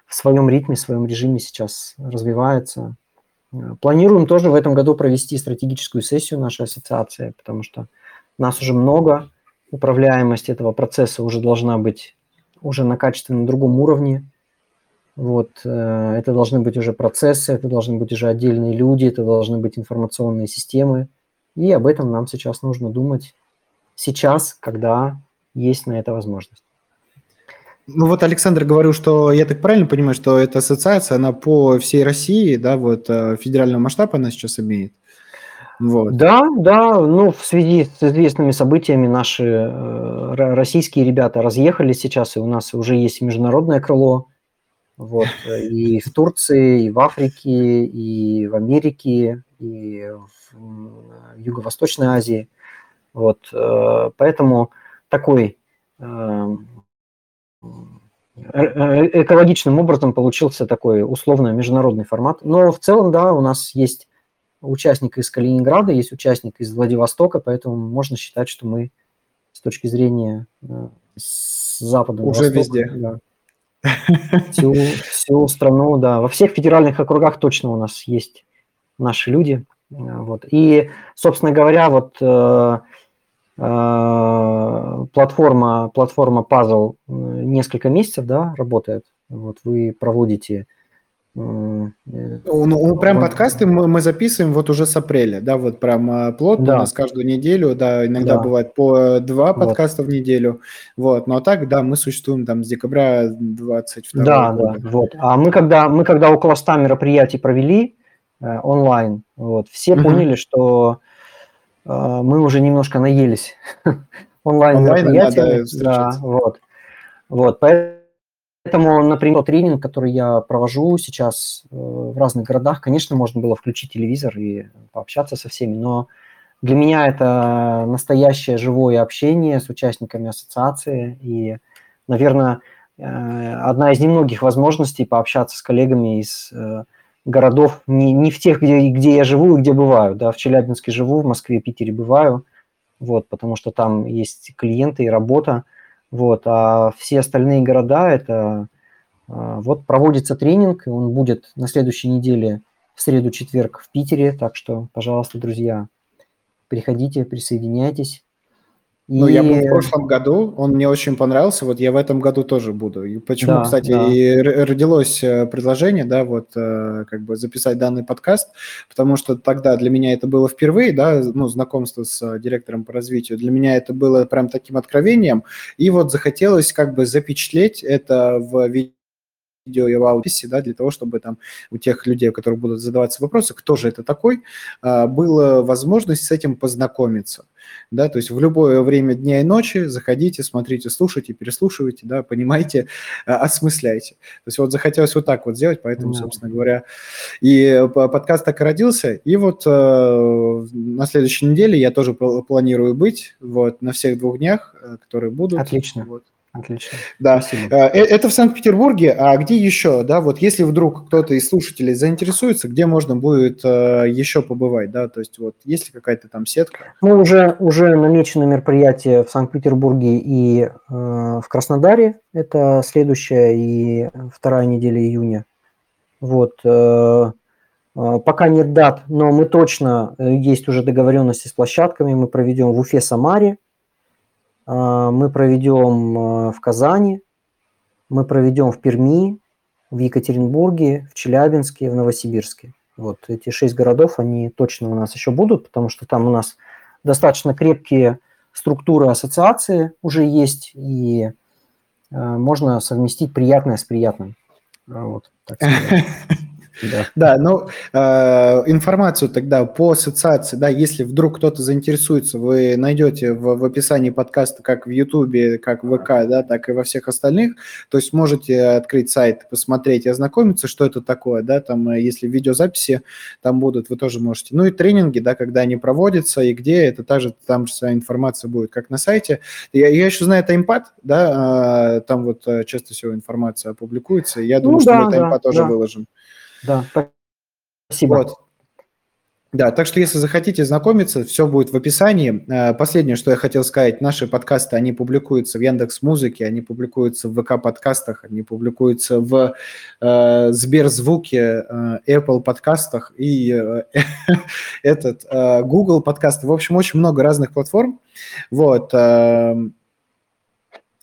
в своем ритме, в своем режиме сейчас развивается. Э, планируем тоже в этом году провести стратегическую сессию нашей ассоциации, потому что нас уже много, управляемость этого процесса уже должна быть уже на качественно другом уровне. Вот, э, это должны быть уже процессы, это должны быть уже отдельные люди, это должны быть информационные системы, и об этом нам сейчас нужно думать сейчас, когда есть на это возможность. Ну вот Александр говорил, что я так правильно понимаю, что эта ассоциация, она по всей России, да, вот э, федерального масштаба она сейчас имеет. Вот. Да, да, ну в связи с известными событиями наши э, российские ребята разъехались сейчас, и у нас уже есть международное крыло, вот, э, и в Турции, и в Африке, и в Америке, и в Юго-Восточной Азии. Вот, э, поэтому такой э, экологичным образом получился такой условно международный формат. Но в целом, да, у нас есть участник из Калининграда, есть участник из Владивостока, поэтому можно считать, что мы с точки зрения с запада уже Востока, везде. Да, всю, всю страну, да, во всех федеральных округах точно у нас есть наши люди. Э, вот. И, собственно говоря, вот э, э, платформа, платформа Puzzle э, несколько месяцев да, работает. Вот вы проводите ну, ну, прям подкасты мы, мы записываем вот уже с апреля, да, вот прям плотно да. у нас каждую неделю, да, иногда да. бывает по два подкаста вот. в неделю, вот, но так, да, мы существуем там с декабря 22 да, года. Да, вот, а мы когда, мы когда около 100 мероприятий провели э, онлайн, вот, все угу. поняли, что э, мы уже немножко наелись. Онлайн, мероприятиями, да, вот, вот, поэтому например, тренинг, который я провожу сейчас э, в разных городах, конечно, можно было включить телевизор и пообщаться со всеми, но для меня это настоящее живое общение с участниками ассоциации. И, наверное, э, одна из немногих возможностей пообщаться с коллегами из э, городов, не, не в тех, где, где я живу и где бываю. Да, в Челябинске живу, в Москве, Питере бываю, вот, потому что там есть клиенты и работа. Вот, а все остальные города это а, вот проводится тренинг, и он будет на следующей неделе в среду-четверг в Питере, так что, пожалуйста, друзья, приходите, присоединяйтесь. Ну, и... я был в прошлом году, он мне очень понравился, вот я в этом году тоже буду. И почему, да, кстати, да. и родилось э, предложение, да, вот э, как бы записать данный подкаст, потому что тогда для меня это было впервые, да, ну, знакомство с э, директором по развитию, для меня это было прям таким откровением, и вот захотелось как бы запечатлеть это в видео видео и в аудиосе, да, для того, чтобы там у тех людей, у которых будут задаваться вопросы, кто же это такой, была возможность с этим познакомиться. Да, то есть в любое время дня и ночи заходите, смотрите, слушайте, переслушивайте, да, понимайте, а, осмысляйте. То есть вот захотелось вот так вот сделать, поэтому, собственно говоря, и подкаст так и родился, и вот э, на следующей неделе я тоже планирую быть, вот, на всех двух днях, э, которые будут. Отлично. Вот. Отлично. Да, Спасибо. Э, э, это в Санкт-Петербурге, а где еще, да, вот если вдруг кто-то из слушателей заинтересуется, где можно будет э, еще побывать, да, то есть вот есть ли какая-то там сетка? Мы уже, уже намечены мероприятия в Санкт-Петербурге и э, в Краснодаре, это следующая и вторая неделя июня. Вот, э, пока нет дат, но мы точно, есть уже договоренности с площадками, мы проведем в Уфе, Самаре, а, мы проведем а, в Казани, мы проведем в Перми, в Екатеринбурге, в Челябинске, в Новосибирске. Вот эти шесть городов, они точно у нас еще будут, потому что там у нас достаточно крепкие структуры ассоциации уже есть, и э, можно совместить приятное с приятным. Вот, так. Да, да ну, э, информацию тогда по ассоциации, да, если вдруг кто-то заинтересуется, вы найдете в, в описании подкаста как в Ютубе, как в ВК, да, так и во всех остальных, то есть можете открыть сайт, посмотреть и ознакомиться, что это такое, да, там, э, если видеозаписи там будут, вы тоже можете. Ну и тренинги, да, когда они проводятся и где, это также там же вся информация будет, как на сайте. Я, я еще знаю таймпад, да, э, там вот часто всего информация публикуется, я думаю, ну, что да, мы таймпад да, тоже да. выложим. Да, спасибо. Вот. Да, так что если захотите знакомиться, все будет в описании. Э, последнее, что я хотел сказать, наши подкасты, они публикуются в Яндекс Музыке, они публикуются в ВК подкастах, они публикуются в э, Сберзвуке, э, Apple подкастах и э, этот э, Google подкасты. В общем, очень много разных платформ. Вот. Э,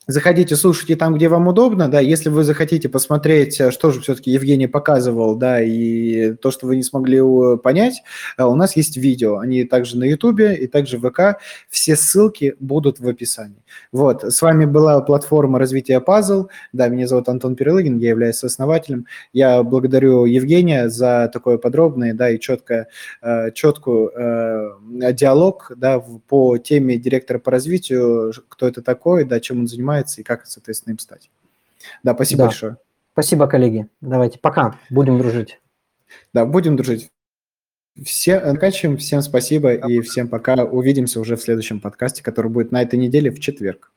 заходите, слушайте там, где вам удобно, да, если вы захотите посмотреть, э, что же все-таки Евгений показывал, да, и то, что вы не смогли понять, э, у нас есть видео, они также на Ютубе и также в ВК, все ссылки будут в описании. Вот, с вами была платформа развития Puzzle, да, меня зовут Антон Перелыгин, я являюсь основателем, я благодарю Евгения за такое подробное, да, и четкое, э, четкую диалог, да, по теме директора по развитию, кто это такой, да, чем он занимается, занимается и как, соответственно, им стать. Да, спасибо да. большое. Спасибо, коллеги. Давайте, пока. Будем дружить. Да, будем дружить. Все заканчиваем. Всем спасибо и всем пока. Увидимся уже в следующем подкасте, который будет на этой неделе в четверг.